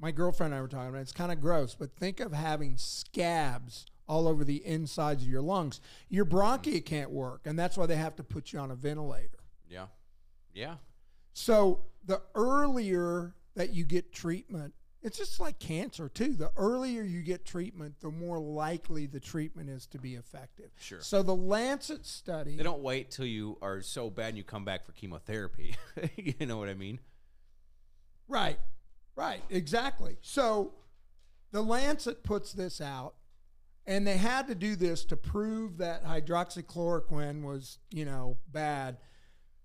Speaker 1: My girlfriend and I were talking about. It's kind of gross, but think of having scabs all over the insides of your lungs. Your bronchia can't work, and that's why they have to put you on a ventilator.
Speaker 2: Yeah. Yeah.
Speaker 1: So the earlier that you get treatment, it's just like cancer too. The earlier you get treatment, the more likely the treatment is to be effective.
Speaker 2: Sure.
Speaker 1: So the Lancet study,
Speaker 2: They don't wait till you are so bad and you come back for chemotherapy. (laughs) you know what I mean?
Speaker 1: Right, right, exactly. So the Lancet puts this out, and they had to do this to prove that hydroxychloroquine was, you know, bad.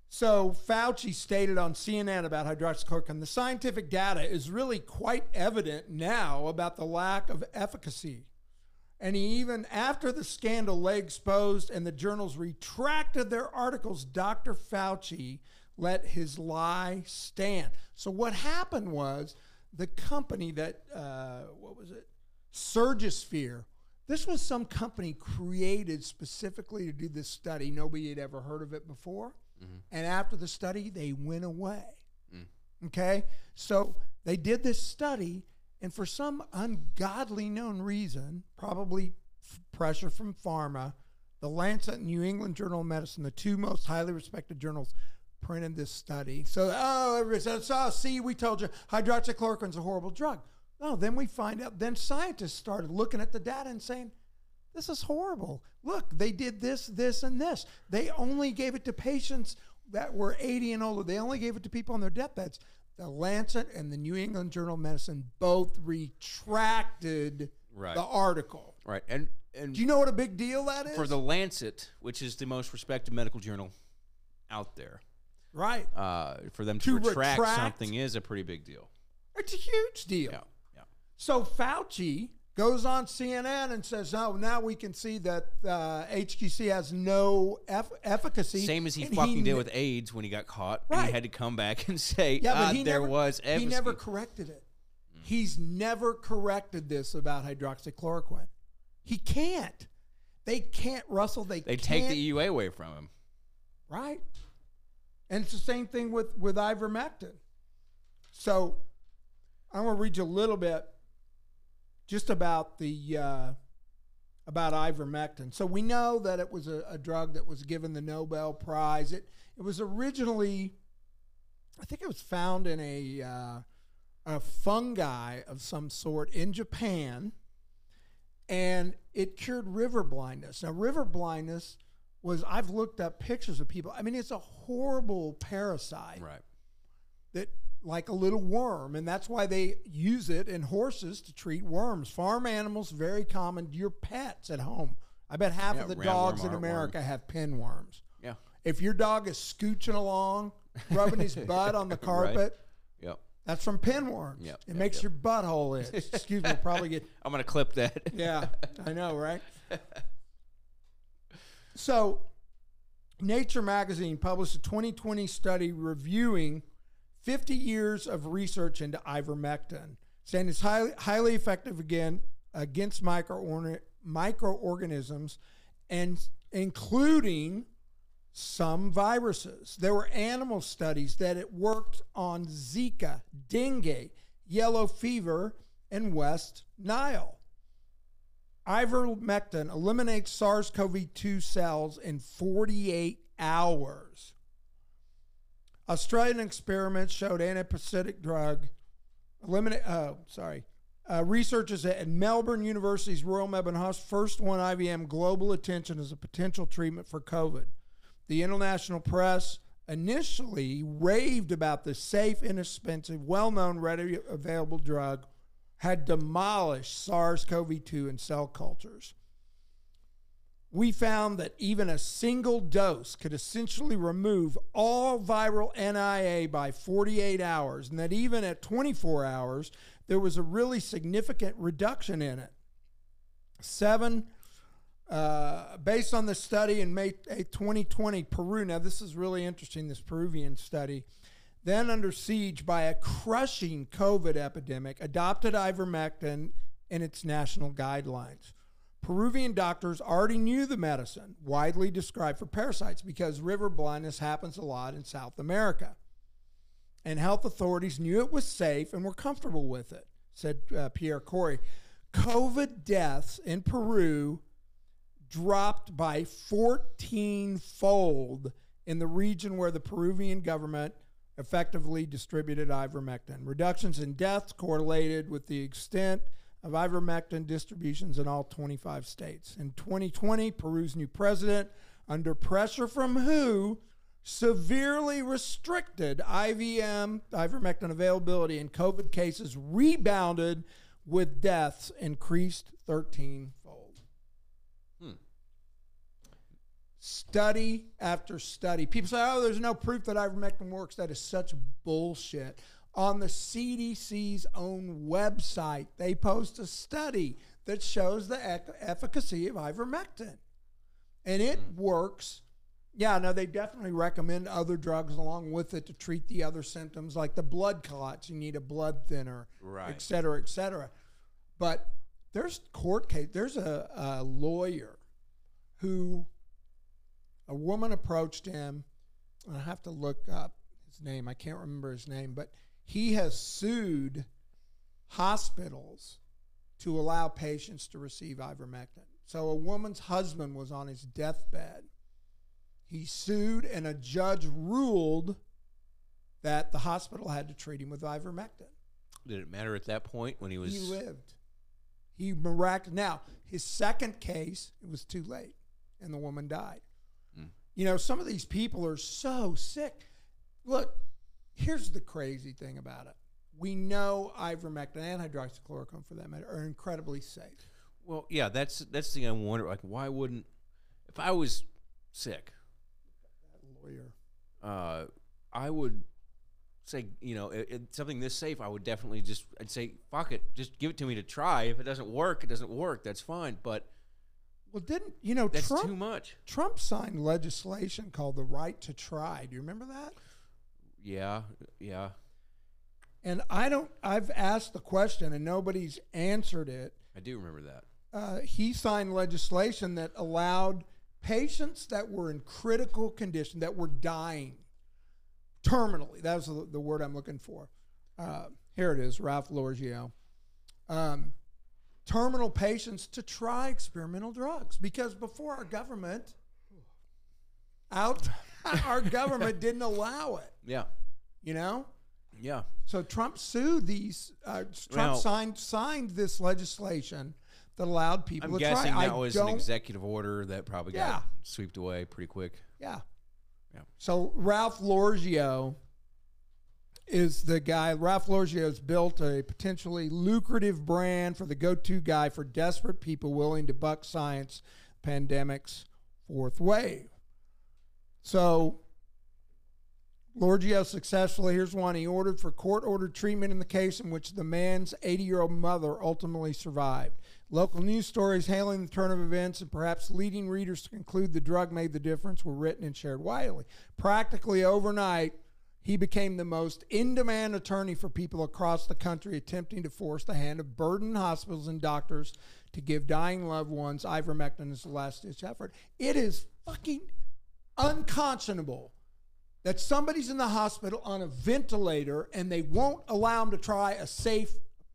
Speaker 1: So Fauci stated on CNN about hydroxychloroquine the scientific data is really quite evident now about the lack of efficacy. And he even, after the scandal lay exposed and the journals retracted their articles, Dr. Fauci let his lie stand. So what happened was the company that, uh, what was it? Surgisphere. This was some company created specifically to do this study. Nobody had ever heard of it before. And after the study, they went away. Okay? So they did this study, and for some ungodly known reason, probably f- pressure from pharma, the Lancet and New England Journal of Medicine, the two most highly respected journals, printed this study. So, oh, everybody says, oh, see, we told you hydroxychloroquine's a horrible drug. Oh, then we find out, then scientists started looking at the data and saying, this is horrible. Look, they did this, this, and this. They only gave it to patients that were 80 and older. They only gave it to people on their deathbeds. The Lancet and the New England Journal of Medicine both retracted
Speaker 2: Right.
Speaker 1: the article.
Speaker 2: Right. And and
Speaker 1: Do you know what a big deal that is?
Speaker 2: for the Lancet, which is the most respected medical journal out there,
Speaker 1: Right.
Speaker 2: uh, for them to,
Speaker 1: To
Speaker 2: retract,
Speaker 1: retract?
Speaker 2: something is a pretty big deal.
Speaker 1: It's a huge deal.
Speaker 2: Yeah, yeah.
Speaker 1: So Fauci goes on CNN and says, "Oh, now we can see that uh, HQC has no eff- efficacy."
Speaker 2: Same as he
Speaker 1: And
Speaker 2: fucking did with AIDS when he got caught. And
Speaker 1: Right.
Speaker 2: he had to come back and say,
Speaker 1: Yeah,
Speaker 2: ah,
Speaker 1: but he
Speaker 2: there
Speaker 1: never,
Speaker 2: was
Speaker 1: He never corrected it. He's never corrected this about hydroxychloroquine. He can't. They can't, Russell. They
Speaker 2: they
Speaker 1: can't,
Speaker 2: take the EUA away from him.
Speaker 1: right. And it's the same thing with with ivermectin. So I'm going to read you a little bit just about the uh, about ivermectin. So we know that it was a, a drug that was given the Nobel Prize. It it was originally, I think it was found in a uh, a fungi of some sort in Japan, and it cured river blindness. Now, river blindness was I've looked up pictures of people. I mean, it's a horrible parasite
Speaker 2: Right.
Speaker 1: that like a little worm and that's why they use it in horses to treat worms farm animals very common your pets at home i bet half
Speaker 2: Yeah,
Speaker 1: of the dogs in america have pinworms
Speaker 2: Yeah.
Speaker 1: if your dog is scooching along rubbing his (laughs) butt on the carpet
Speaker 2: Yep.
Speaker 1: that's from pinworms
Speaker 2: Yep,
Speaker 1: it
Speaker 2: yep,
Speaker 1: makes
Speaker 2: yep.
Speaker 1: your butthole itch excuse me probably get (laughs)
Speaker 2: I'm gonna clip that.
Speaker 1: yeah, I know, right? (laughs) so, Nature magazine published a 2020 study reviewing 50 years of research into ivermectin, saying it's highly, highly effective again against microorni- microorganisms and including some viruses. There were animal studies that it worked on Zika, dengue, yellow fever, and West Nile. Ivermectin eliminates SARS CoV 2 cells in 48 hours. Australian experiments showed antiparasitic drug eliminate. Uh, sorry. Uh, researchers at Melbourne University's Royal Melbourne Hospital first won IVM global attention as a potential treatment for COVID. The international press initially raved about the safe, inexpensive, well known, readily available drug had demolished SARS CoV 2 in cell cultures. We found that even a single dose could essentially remove all viral RNA by 48 hours, and that even at 24 hours, there was a really significant reduction in it. Seven, uh, based on the study in May 8, 2020, Peru, now this is really interesting, this Peruvian study, then under siege by a crushing COVID epidemic, adopted ivermectin in its national guidelines. Peruvian doctors already knew the medicine, widely described for parasites, because river blindness happens a lot in South America. And health authorities knew it was safe and were comfortable with it, said uh, Pierre Kory. COVID deaths in Peru dropped by 14 fold in the region where the Peruvian government effectively distributed ivermectin. Reductions in deaths correlated with the extent of ivermectin distributions in all 25 states. In 2020, Peru's new president, under pressure from WHO, severely restricted IVM, ivermectin availability, and COVID cases rebounded with deaths increased 13 fold. Study after study. People say, oh, there's no proof that ivermectin works. That is such bullshit. On the CDC's own website, they post a study that shows the ec- efficacy of ivermectin. And it hmm. works. Yeah, no, they definitely recommend other drugs along with it to treat the other symptoms like the blood clots. You need a blood thinner,
Speaker 2: Right.
Speaker 1: et cetera, et cetera. But there's court case. There's a, a lawyer who a woman approached him. and I have to look up his name. I can't remember his name, but he has sued hospitals to allow patients to receive ivermectin. So a woman's husband was on his deathbed. He sued, and a judge ruled that the hospital had to treat him with ivermectin.
Speaker 2: Did it matter at that point when he was?
Speaker 1: He lived. He mirac Now, his second case, it was too late, and the woman died. You know, some of these people are so sick. Look, here's the crazy thing about it. We know ivermectin and hydroxychloroquine, for that matter, are incredibly safe.
Speaker 2: Well, yeah, that's that's the thing I wonder. Like, why wouldn't if I was sick,
Speaker 1: That lawyer.
Speaker 2: uh, I would say, you know, it, it, something this safe, I would definitely just, I'd say, fuck it, just give it to me to try. If it doesn't work, it doesn't work. That's fine. But
Speaker 1: Well, didn't you know
Speaker 2: that's
Speaker 1: Trump?
Speaker 2: too much.
Speaker 1: Trump signed legislation called the right to try. Do you remember that?
Speaker 2: Yeah, yeah.
Speaker 1: And I don't. I've asked the question and nobody's answered it.
Speaker 2: I do remember that.
Speaker 1: Uh, he signed legislation that allowed patients that were in critical condition, that were dying terminally. That was the, the word I'm looking for. Uh, here it is, Ralph Lorigo. Um, terminal patients to try experimental drugs because before our government out, (laughs) our government didn't allow it.
Speaker 2: Yeah,
Speaker 1: You know.
Speaker 2: yeah.
Speaker 1: So Trump sued these. Uh, Trump
Speaker 2: Now-
Speaker 1: signed signed this legislation that allowed people
Speaker 2: I'm
Speaker 1: to
Speaker 2: guessing
Speaker 1: try.
Speaker 2: that
Speaker 1: I
Speaker 2: was an executive order that probably
Speaker 1: Yeah.
Speaker 2: got swept away pretty quick.
Speaker 1: Yeah.
Speaker 2: Yeah.
Speaker 1: So Ralph Lorigo is the guy. Ralph Lorigo has built a potentially lucrative brand for the go-to guy for desperate people willing to buck science pandemic's fourth wave. So Lorigo successfully, here's one. He ordered for court ordered treatment in the case in which the man's 80 year old mother ultimately survived. Local news stories hailing the turn of events and perhaps leading readers to conclude the drug made the difference were written and shared widely. Practically overnight, he became the most in demand attorney for people across the country attempting to force the hand of burdened hospitals and doctors to give dying loved ones ivermectin as a last ditch effort. It is fucking unconscionable that somebody's in the hospital on a ventilator and they won't allow them to try a safe,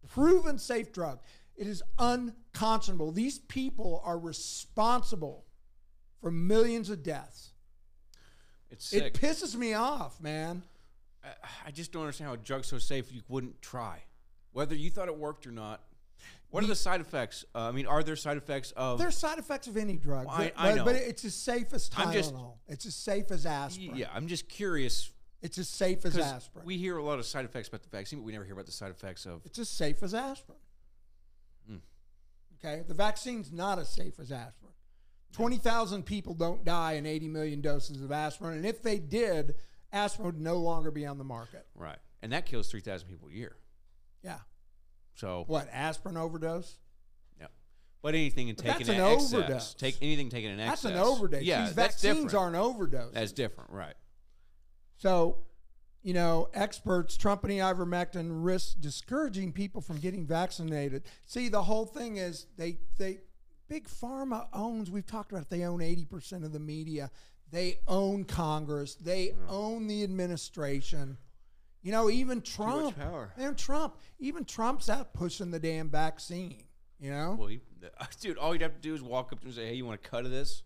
Speaker 1: proven safe drug. It is unconscionable. These people are responsible for millions of deaths.
Speaker 2: It's sick.
Speaker 1: It pisses me off, man.
Speaker 2: I, just don't understand how a drug's so safe you wouldn't try, whether you thought it worked or not. What are the side effects? Uh, I mean, are there side effects of?
Speaker 1: There's side effects of any drug,
Speaker 2: Well, I-
Speaker 1: but,
Speaker 2: I
Speaker 1: but-
Speaker 2: know.
Speaker 1: but it's as safe as Tylenol.
Speaker 2: Just-
Speaker 1: it's as safe as aspirin.
Speaker 2: yeah, I'm just curious
Speaker 1: It's as safe as aspirin.
Speaker 2: we hear a lot of side effects about the vaccine, but we never hear about the side effects of.
Speaker 1: It's as safe as aspirin.
Speaker 2: Hmm.
Speaker 1: Okay, the vaccine's not as safe as aspirin. Twenty thousand people don't die in eighty million doses of aspirin, and if they did, aspirin would no longer be on the market.
Speaker 2: Right, and that kills three thousand people a year.
Speaker 1: Yeah,
Speaker 2: So
Speaker 1: what aspirin overdose?
Speaker 2: yeah, but anything in
Speaker 1: But
Speaker 2: taken
Speaker 1: that's
Speaker 2: in
Speaker 1: an
Speaker 2: excess,
Speaker 1: overdose.
Speaker 2: take anything taken in excess.
Speaker 1: That's an overdose.
Speaker 2: Yeah,
Speaker 1: These
Speaker 2: that's
Speaker 1: vaccines aren't overdoses.
Speaker 2: That's different, right?
Speaker 1: So, you know, experts Trump trumpeting ivermectin risks discouraging people from getting vaccinated. See, the whole thing is they they big pharma owns. We've talked about it. They own eighty percent of the media. They own Congress. They own the administration. You know, even Trump.
Speaker 2: Too power.
Speaker 1: And Trump. Even Trump's out pushing the damn vaccine. You know.
Speaker 2: Well, he, (laughs) dude, all you'd have to do is walk up to him and say, "Hey, you want a cut of this?"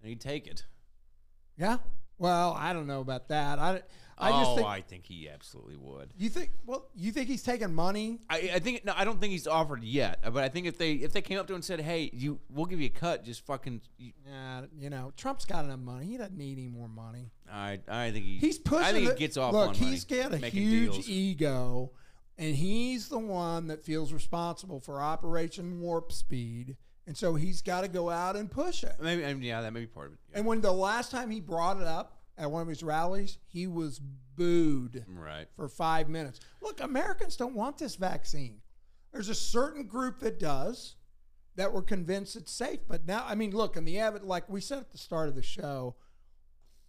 Speaker 2: And he'd take it.
Speaker 1: yeah. Well, I don't know about that. I, I just
Speaker 2: oh,
Speaker 1: think.
Speaker 2: I think he absolutely would.
Speaker 1: you think? Well, you think he's taking money?
Speaker 2: I, I think no, I don't think he's offered yet. Uh, but I think if they if they came up to him and said, "Hey, you, we'll give you a cut," just fucking. You,
Speaker 1: you know, Trump's got enough money. He doesn't need any more money.
Speaker 2: I I think he
Speaker 1: He's pushing.
Speaker 2: I think
Speaker 1: the-
Speaker 2: he gets off
Speaker 1: Look,
Speaker 2: on
Speaker 1: he's got a huge
Speaker 2: deals.
Speaker 1: ego, and he's the one that feels responsible for Operation Warp Speed, and so he's got to go out and push it.
Speaker 2: Maybe I mean, yeah, that may be part of it. Yeah.
Speaker 1: And when the last time he brought it up at one of his rallies, he was booed
Speaker 2: right.
Speaker 1: for five minutes. Look, Americans don't want this vaccine. There's a certain group that does that were convinced it's safe. But now, I mean, look, in the evidence, like we said at the start of the show,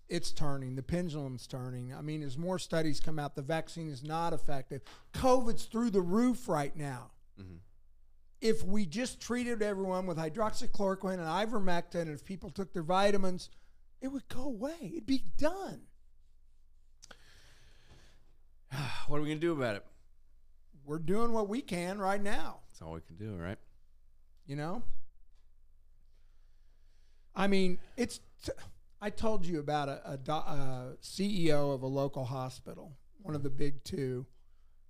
Speaker 1: it's turning. The pendulum's turning. I mean, as more studies come out, the vaccine is not effective. COVID's through the roof right now. Mm-hmm. If we just treated everyone with hydroxychloroquine and ivermectin, and if people took their vitamins, it would go away. It'd be done. (sighs)
Speaker 2: What are we gonna do about it?
Speaker 1: We're doing what we can right now.
Speaker 2: That's all we can do, right?
Speaker 1: You know? I mean, it's. T- I told you about a, a, do- a CEO of a local hospital, one of the big two,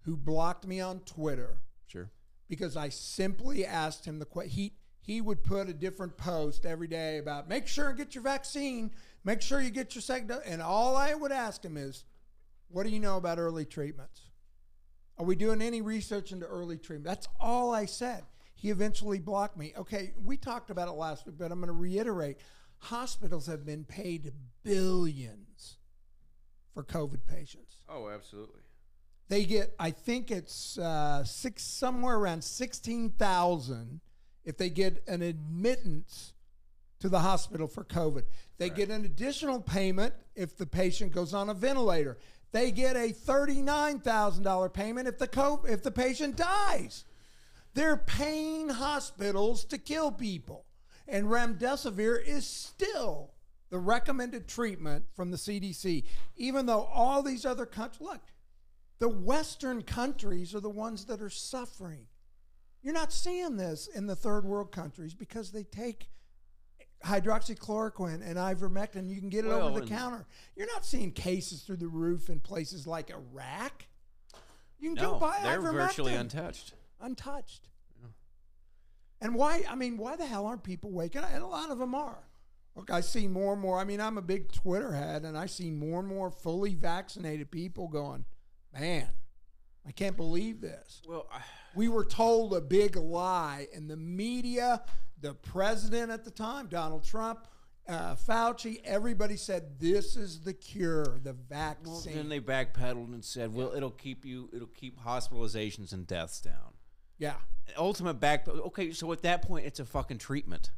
Speaker 1: who blocked me on Twitter
Speaker 2: Sure.
Speaker 1: because I simply asked him the question. He, he would put a different post every day about make sure and get your vaccine, make sure you get your second dose. And all I would ask him is, what do you know about early treatments? Are we doing any research into early treatment? That's all I said. He eventually blocked me. Okay, we talked about it last week, but I'm going to reiterate. Hospitals have been paid billions for COVID patients.
Speaker 2: Oh, absolutely.
Speaker 1: They get, I think it's uh, six somewhere around sixteen thousand if they get an admittance to the hospital for COVID. They
Speaker 2: Right.
Speaker 1: get an additional payment if the patient goes on a ventilator. They get a thirty-nine thousand dollar payment if the co- if the patient dies. They're paying hospitals to kill people, and remdesivir is still the recommended treatment from the CDC, even though all these other countries look. The Western countries are the ones that are suffering. You're not seeing this in the third world countries because they take hydroxychloroquine and ivermectin. You can get it
Speaker 2: Well,
Speaker 1: over the counter. You're not seeing cases through the roof in places like Iraq. You can
Speaker 2: No,
Speaker 1: go buy
Speaker 2: they're virtually
Speaker 1: ivermectin
Speaker 2: untouched.
Speaker 1: untouched. And why? I mean, why the hell aren't people waking up? And a lot of them are. Look, I see more and more. I mean, I'm a big Twitter head, and I see more and more fully vaccinated people going, man, I can't believe this.
Speaker 2: Well, I,
Speaker 1: We were told a big lie, and the media, the president at the time, Donald Trump, uh, Fauci, everybody said this is the cure, the vaccine.
Speaker 2: well, then they backpedaled and said, "Well, it'll keep you, it'll keep hospitalizations and deaths down."
Speaker 1: yeah.
Speaker 2: Ultimate back. Okay, so at that point, it's a fucking treatment.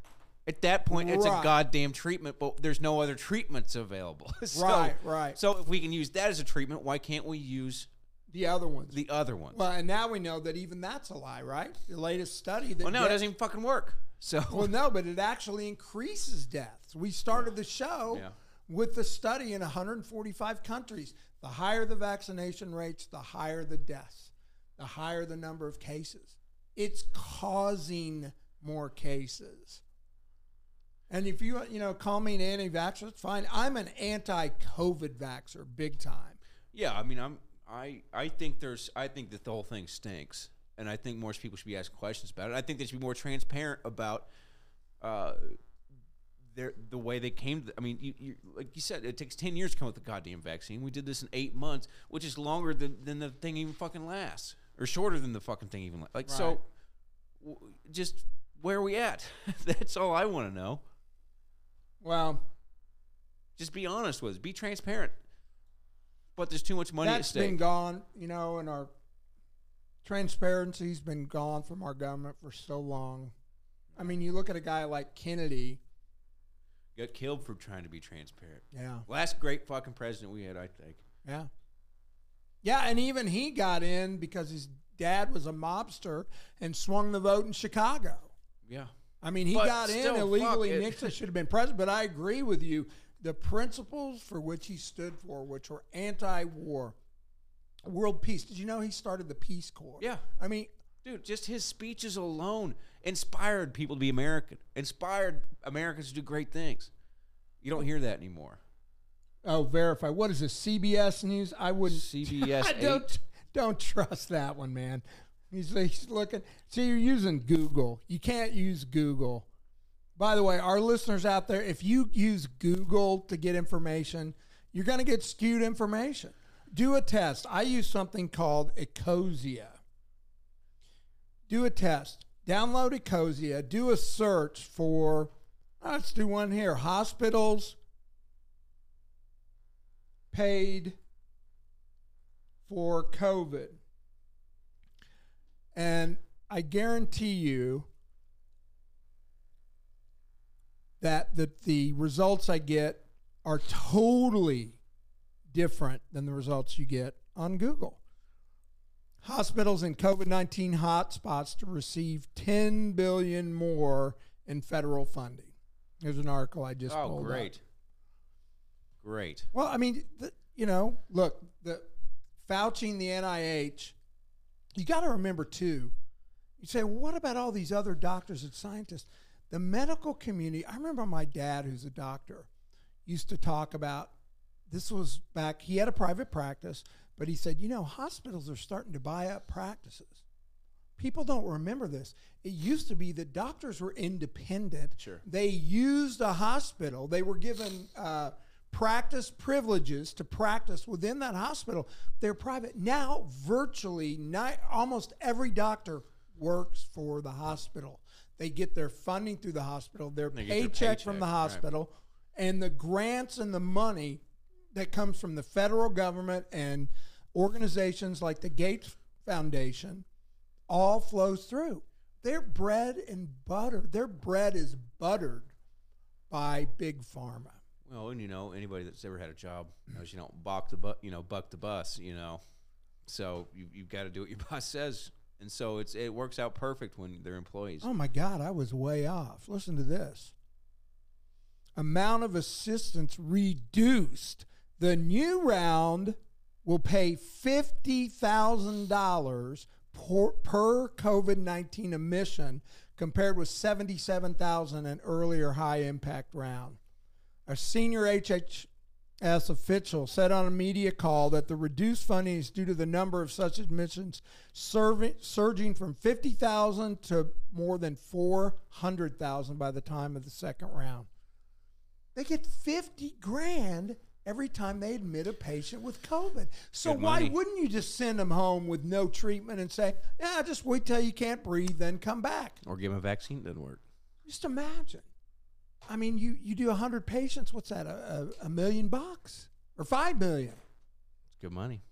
Speaker 2: At that point, it's a goddamn treatment, but there's no other treatments available. (laughs) so,
Speaker 1: Right, right.
Speaker 2: So if we can use that as a treatment, why can't we use
Speaker 1: The other ones.
Speaker 2: the other ones?
Speaker 1: Well, and now we know that even that's a lie, right? The latest study that
Speaker 2: well, no, it doesn't even fucking work. So (laughs)
Speaker 1: Well, no, but it actually increases deaths. We started the show
Speaker 2: Yeah.
Speaker 1: with the study in 145 countries. The higher the vaccination rates, the higher the deaths, the higher the number of cases. It's causing more cases. And if you you know call me an anti-vaxxer, it's fine. I'm an anti-COVID vaxxer, big time.
Speaker 2: Yeah, I mean, I'm I I think there's I think that the whole thing stinks, and I think more people should be asked questions about it. I think they should be more transparent about uh their the way they came. To, I mean, you, you like you said, it takes ten years to come up with the goddamn vaccine. We did this in eight months, which is longer than than the thing even fucking lasts, or shorter than the fucking thing even lasts. Like
Speaker 1: Right.
Speaker 2: so, w- just where are we at? (laughs) That's all I want to know.
Speaker 1: Well,
Speaker 2: Just be honest with us. Be transparent. But there's too much money at
Speaker 1: that's
Speaker 2: stake.
Speaker 1: been gone, you know, and our transparency's been gone from our government for so long. I mean, you look at a guy like Kennedy.
Speaker 2: Got killed for trying to be transparent.
Speaker 1: Yeah.
Speaker 2: Last great fucking president we had, I think.
Speaker 1: Yeah. Yeah, and even he got in because his dad was a mobster and swung the vote in Chicago.
Speaker 2: Yeah.
Speaker 1: I mean, he
Speaker 2: But
Speaker 1: got in illegally. Nixon should have been president. But I agree with you. The principles for which he stood for, which were anti-war, world peace. Did you know he started the Peace Corps?
Speaker 2: Yeah.
Speaker 1: I mean,
Speaker 2: Dude, just his speeches alone inspired people to be American, inspired Americans to do great things. You don't hear that anymore.
Speaker 1: oh, verify. What is this? CBS News? I wouldn't. (laughs)
Speaker 2: CBS (laughs)
Speaker 1: I don't don't trust that one, man. He's, he's looking. See, you're using Google. You can't use Google. By the way, our listeners out there, if you use Google to get information, you're going to get skewed information. Do a test. I use something called Ecosia. Do a test. Download Ecosia. Do a search for. Let's do one here. Hospitals paid for COVID. And I guarantee you that the, the results I get are totally different than the results you get on Google. Hospitals in COVID 19 hotspots to receive 10 billion more in federal funding. There's an article I just
Speaker 2: Oh,
Speaker 1: pulled up.
Speaker 2: great. Great.
Speaker 1: Well, I mean, the, you know, look, the Fauci and the NIH, you got to remember too. You say, well, what about all these other doctors and scientists? The medical community, I remember my dad, who's a doctor, used to talk about this was back, he had a private practice, but he said, you know, hospitals are starting to buy up practices. People don't remember this. It used to be that doctors were independent.
Speaker 2: Sure.
Speaker 1: They used a hospital. They were given uh, practice privileges to practice within that hospital. They're private. Now, virtually ni- almost every doctor works for the hospital. They get their funding through the hospital, their
Speaker 2: their
Speaker 1: paycheck, from
Speaker 2: paycheck,
Speaker 1: the
Speaker 2: right.
Speaker 1: hospital, and the grants and the money that comes from the federal government and organizations like the Gates Foundation all flows through. Their bread and butter, their bread is buttered by big pharma.
Speaker 2: Well, and you know, anybody that's ever had a job knows you don't buck the bu- you know buck the bus, you know. So you you've got to do what your (laughs) boss says, and so it's it works out perfect when they're employees.
Speaker 1: Oh my God, I was way off. Listen to this. Amount of assistance reduced. The new round will pay fifty thousand dollars per COVID nineteen emission, compared with seventy seven thousand an earlier high impact round. A senior HHS official said on a media call that the reduced funding is due to the number of such admissions serving, surging from 50,000 to more than 400,000 by the time of the second round. They get 50 grand every time they admit a patient with COVID. So
Speaker 2: Good
Speaker 1: why
Speaker 2: money.
Speaker 1: wouldn't you just send them home with no treatment and say, "Yeah, just wait till you can't breathe, then come back."
Speaker 2: Or give them a vaccine that doesn't work.
Speaker 1: Just imagine. I mean, you you do 100 patients, what's that? A, a, a million bucks or 5 million.
Speaker 2: It's good money.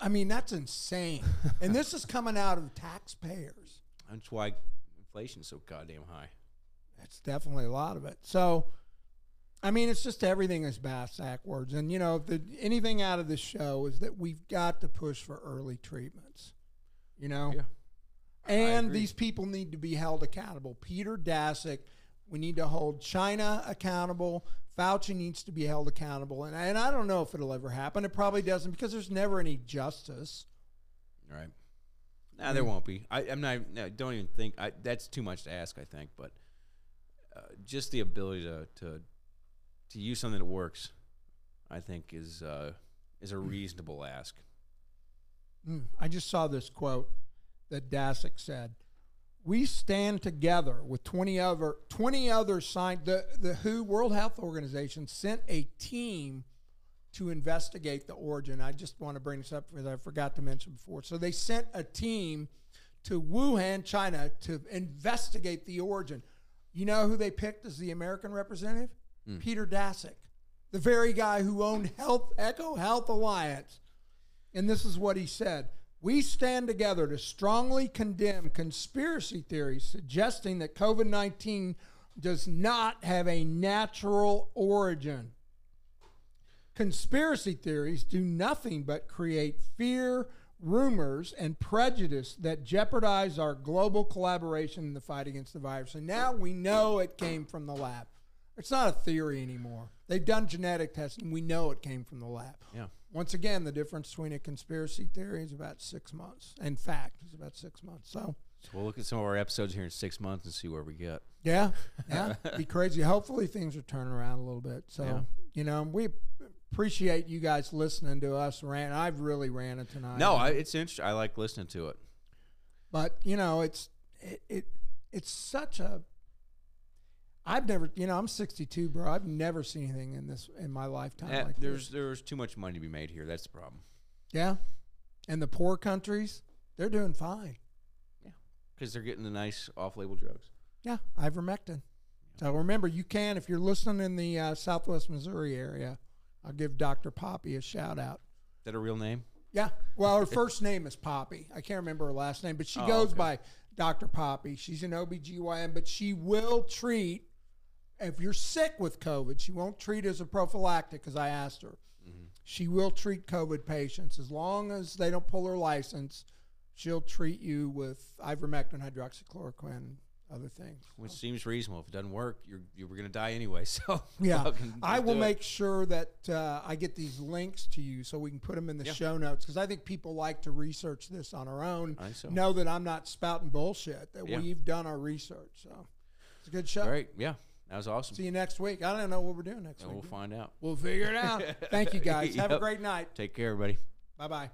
Speaker 1: I mean, that's insane. (laughs) and this is coming out of taxpayers.
Speaker 2: That's why inflation's so goddamn high.
Speaker 1: That's definitely a lot of it. So, I mean, it's just everything is backwards. And, you know, the, anything out of this show is that we've got to push for early treatments, you know?
Speaker 2: Yeah.
Speaker 1: And these people need to be held accountable. Peter Daszak, we need to hold China accountable. Fauci needs to be held accountable. And, and I don't know if it'll ever happen. It probably doesn't because there's never any justice.
Speaker 2: Right. Nah, there won't be. I, I'm not. No, don't even think. I, that's too much to ask. I think, but uh, just the ability to to to use something that works, I think is uh, is a reasonable ask.
Speaker 1: Mm, I just saw this quote that Daszak said. We stand together with 20 other 20 other signed the, the WHO World Health Organization sent a team to investigate the origin. I just want to bring this up because I forgot to mention before. So they sent a team to Wuhan, China to investigate the origin. You know who they picked as the American representative? Hmm. Peter Daszak, the very guy who owned Health EcoHealth Alliance. And this is what he said We stand together to strongly condemn conspiracy theories suggesting that COVID 19 does not have a natural origin. Conspiracy theories do nothing but create fear, rumors, and prejudice that jeopardize our global collaboration in the fight against the virus. And now we know it came from the lab. It's not a theory anymore. They've done genetic testing. We know it came from the lab.
Speaker 2: Yeah.
Speaker 1: Once again, the difference between a conspiracy theory is about six months. In fact, it's about six months. So,
Speaker 2: So we'll look at some of our episodes here in six months and see where we get.
Speaker 1: yeah, yeah, (laughs) be crazy. Hopefully, things are turning around a little bit. So,
Speaker 2: Yeah.
Speaker 1: you know, we appreciate you guys listening to us rant. I've really ranted tonight.
Speaker 2: No, I, it's interesting. I like listening to it.
Speaker 1: but you know, it's it, it it's such a. I've never, you know, I'm 62, bro. I've never seen anything in this in my lifetime
Speaker 2: Eh,
Speaker 1: like
Speaker 2: there's
Speaker 1: this.
Speaker 2: there's too much money to be made here. That's the problem.
Speaker 1: Yeah, and the poor countries, they're doing fine.
Speaker 2: Yeah, because they're getting the nice off-label drugs.
Speaker 1: Yeah, ivermectin. So remember, you can if you're listening in the uh, Southwest Missouri area. I'll give Dr. Poppy a shout out.
Speaker 2: Is that a real name?
Speaker 1: Yeah, well, her (laughs) first name is Poppy. I can't remember her last name, but she
Speaker 2: Oh,
Speaker 1: goes
Speaker 2: okay.
Speaker 1: by Dr. Poppy. She's an OBGYN, but she will treat if you're sick with COVID. She won't treat as a prophylactic because I asked her.
Speaker 2: Mm-hmm.
Speaker 1: She will treat COVID patients as long as they don't pull her license. She'll treat you with ivermectin, hydroxychloroquine, other things.
Speaker 2: Which seems reasonable. If it doesn't work, you're you were gonna die anyway. (laughs) So
Speaker 1: Yeah, I will make sure that uh, I get these links to you so we can put them in the
Speaker 2: Yeah.
Speaker 1: show notes because I think people like to research this on our own.
Speaker 2: I so.
Speaker 1: Know that I'm not spouting bullshit. That
Speaker 2: Yeah.
Speaker 1: we've done our research. So it's a good show.
Speaker 2: All right. Yeah, that was awesome.
Speaker 1: See you next week. I don't know what we're doing next
Speaker 2: and we'll find out.
Speaker 1: We'll figure it out. (laughs) Thank you guys. Have a great night.
Speaker 2: Take care, everybody.
Speaker 1: Bye bye.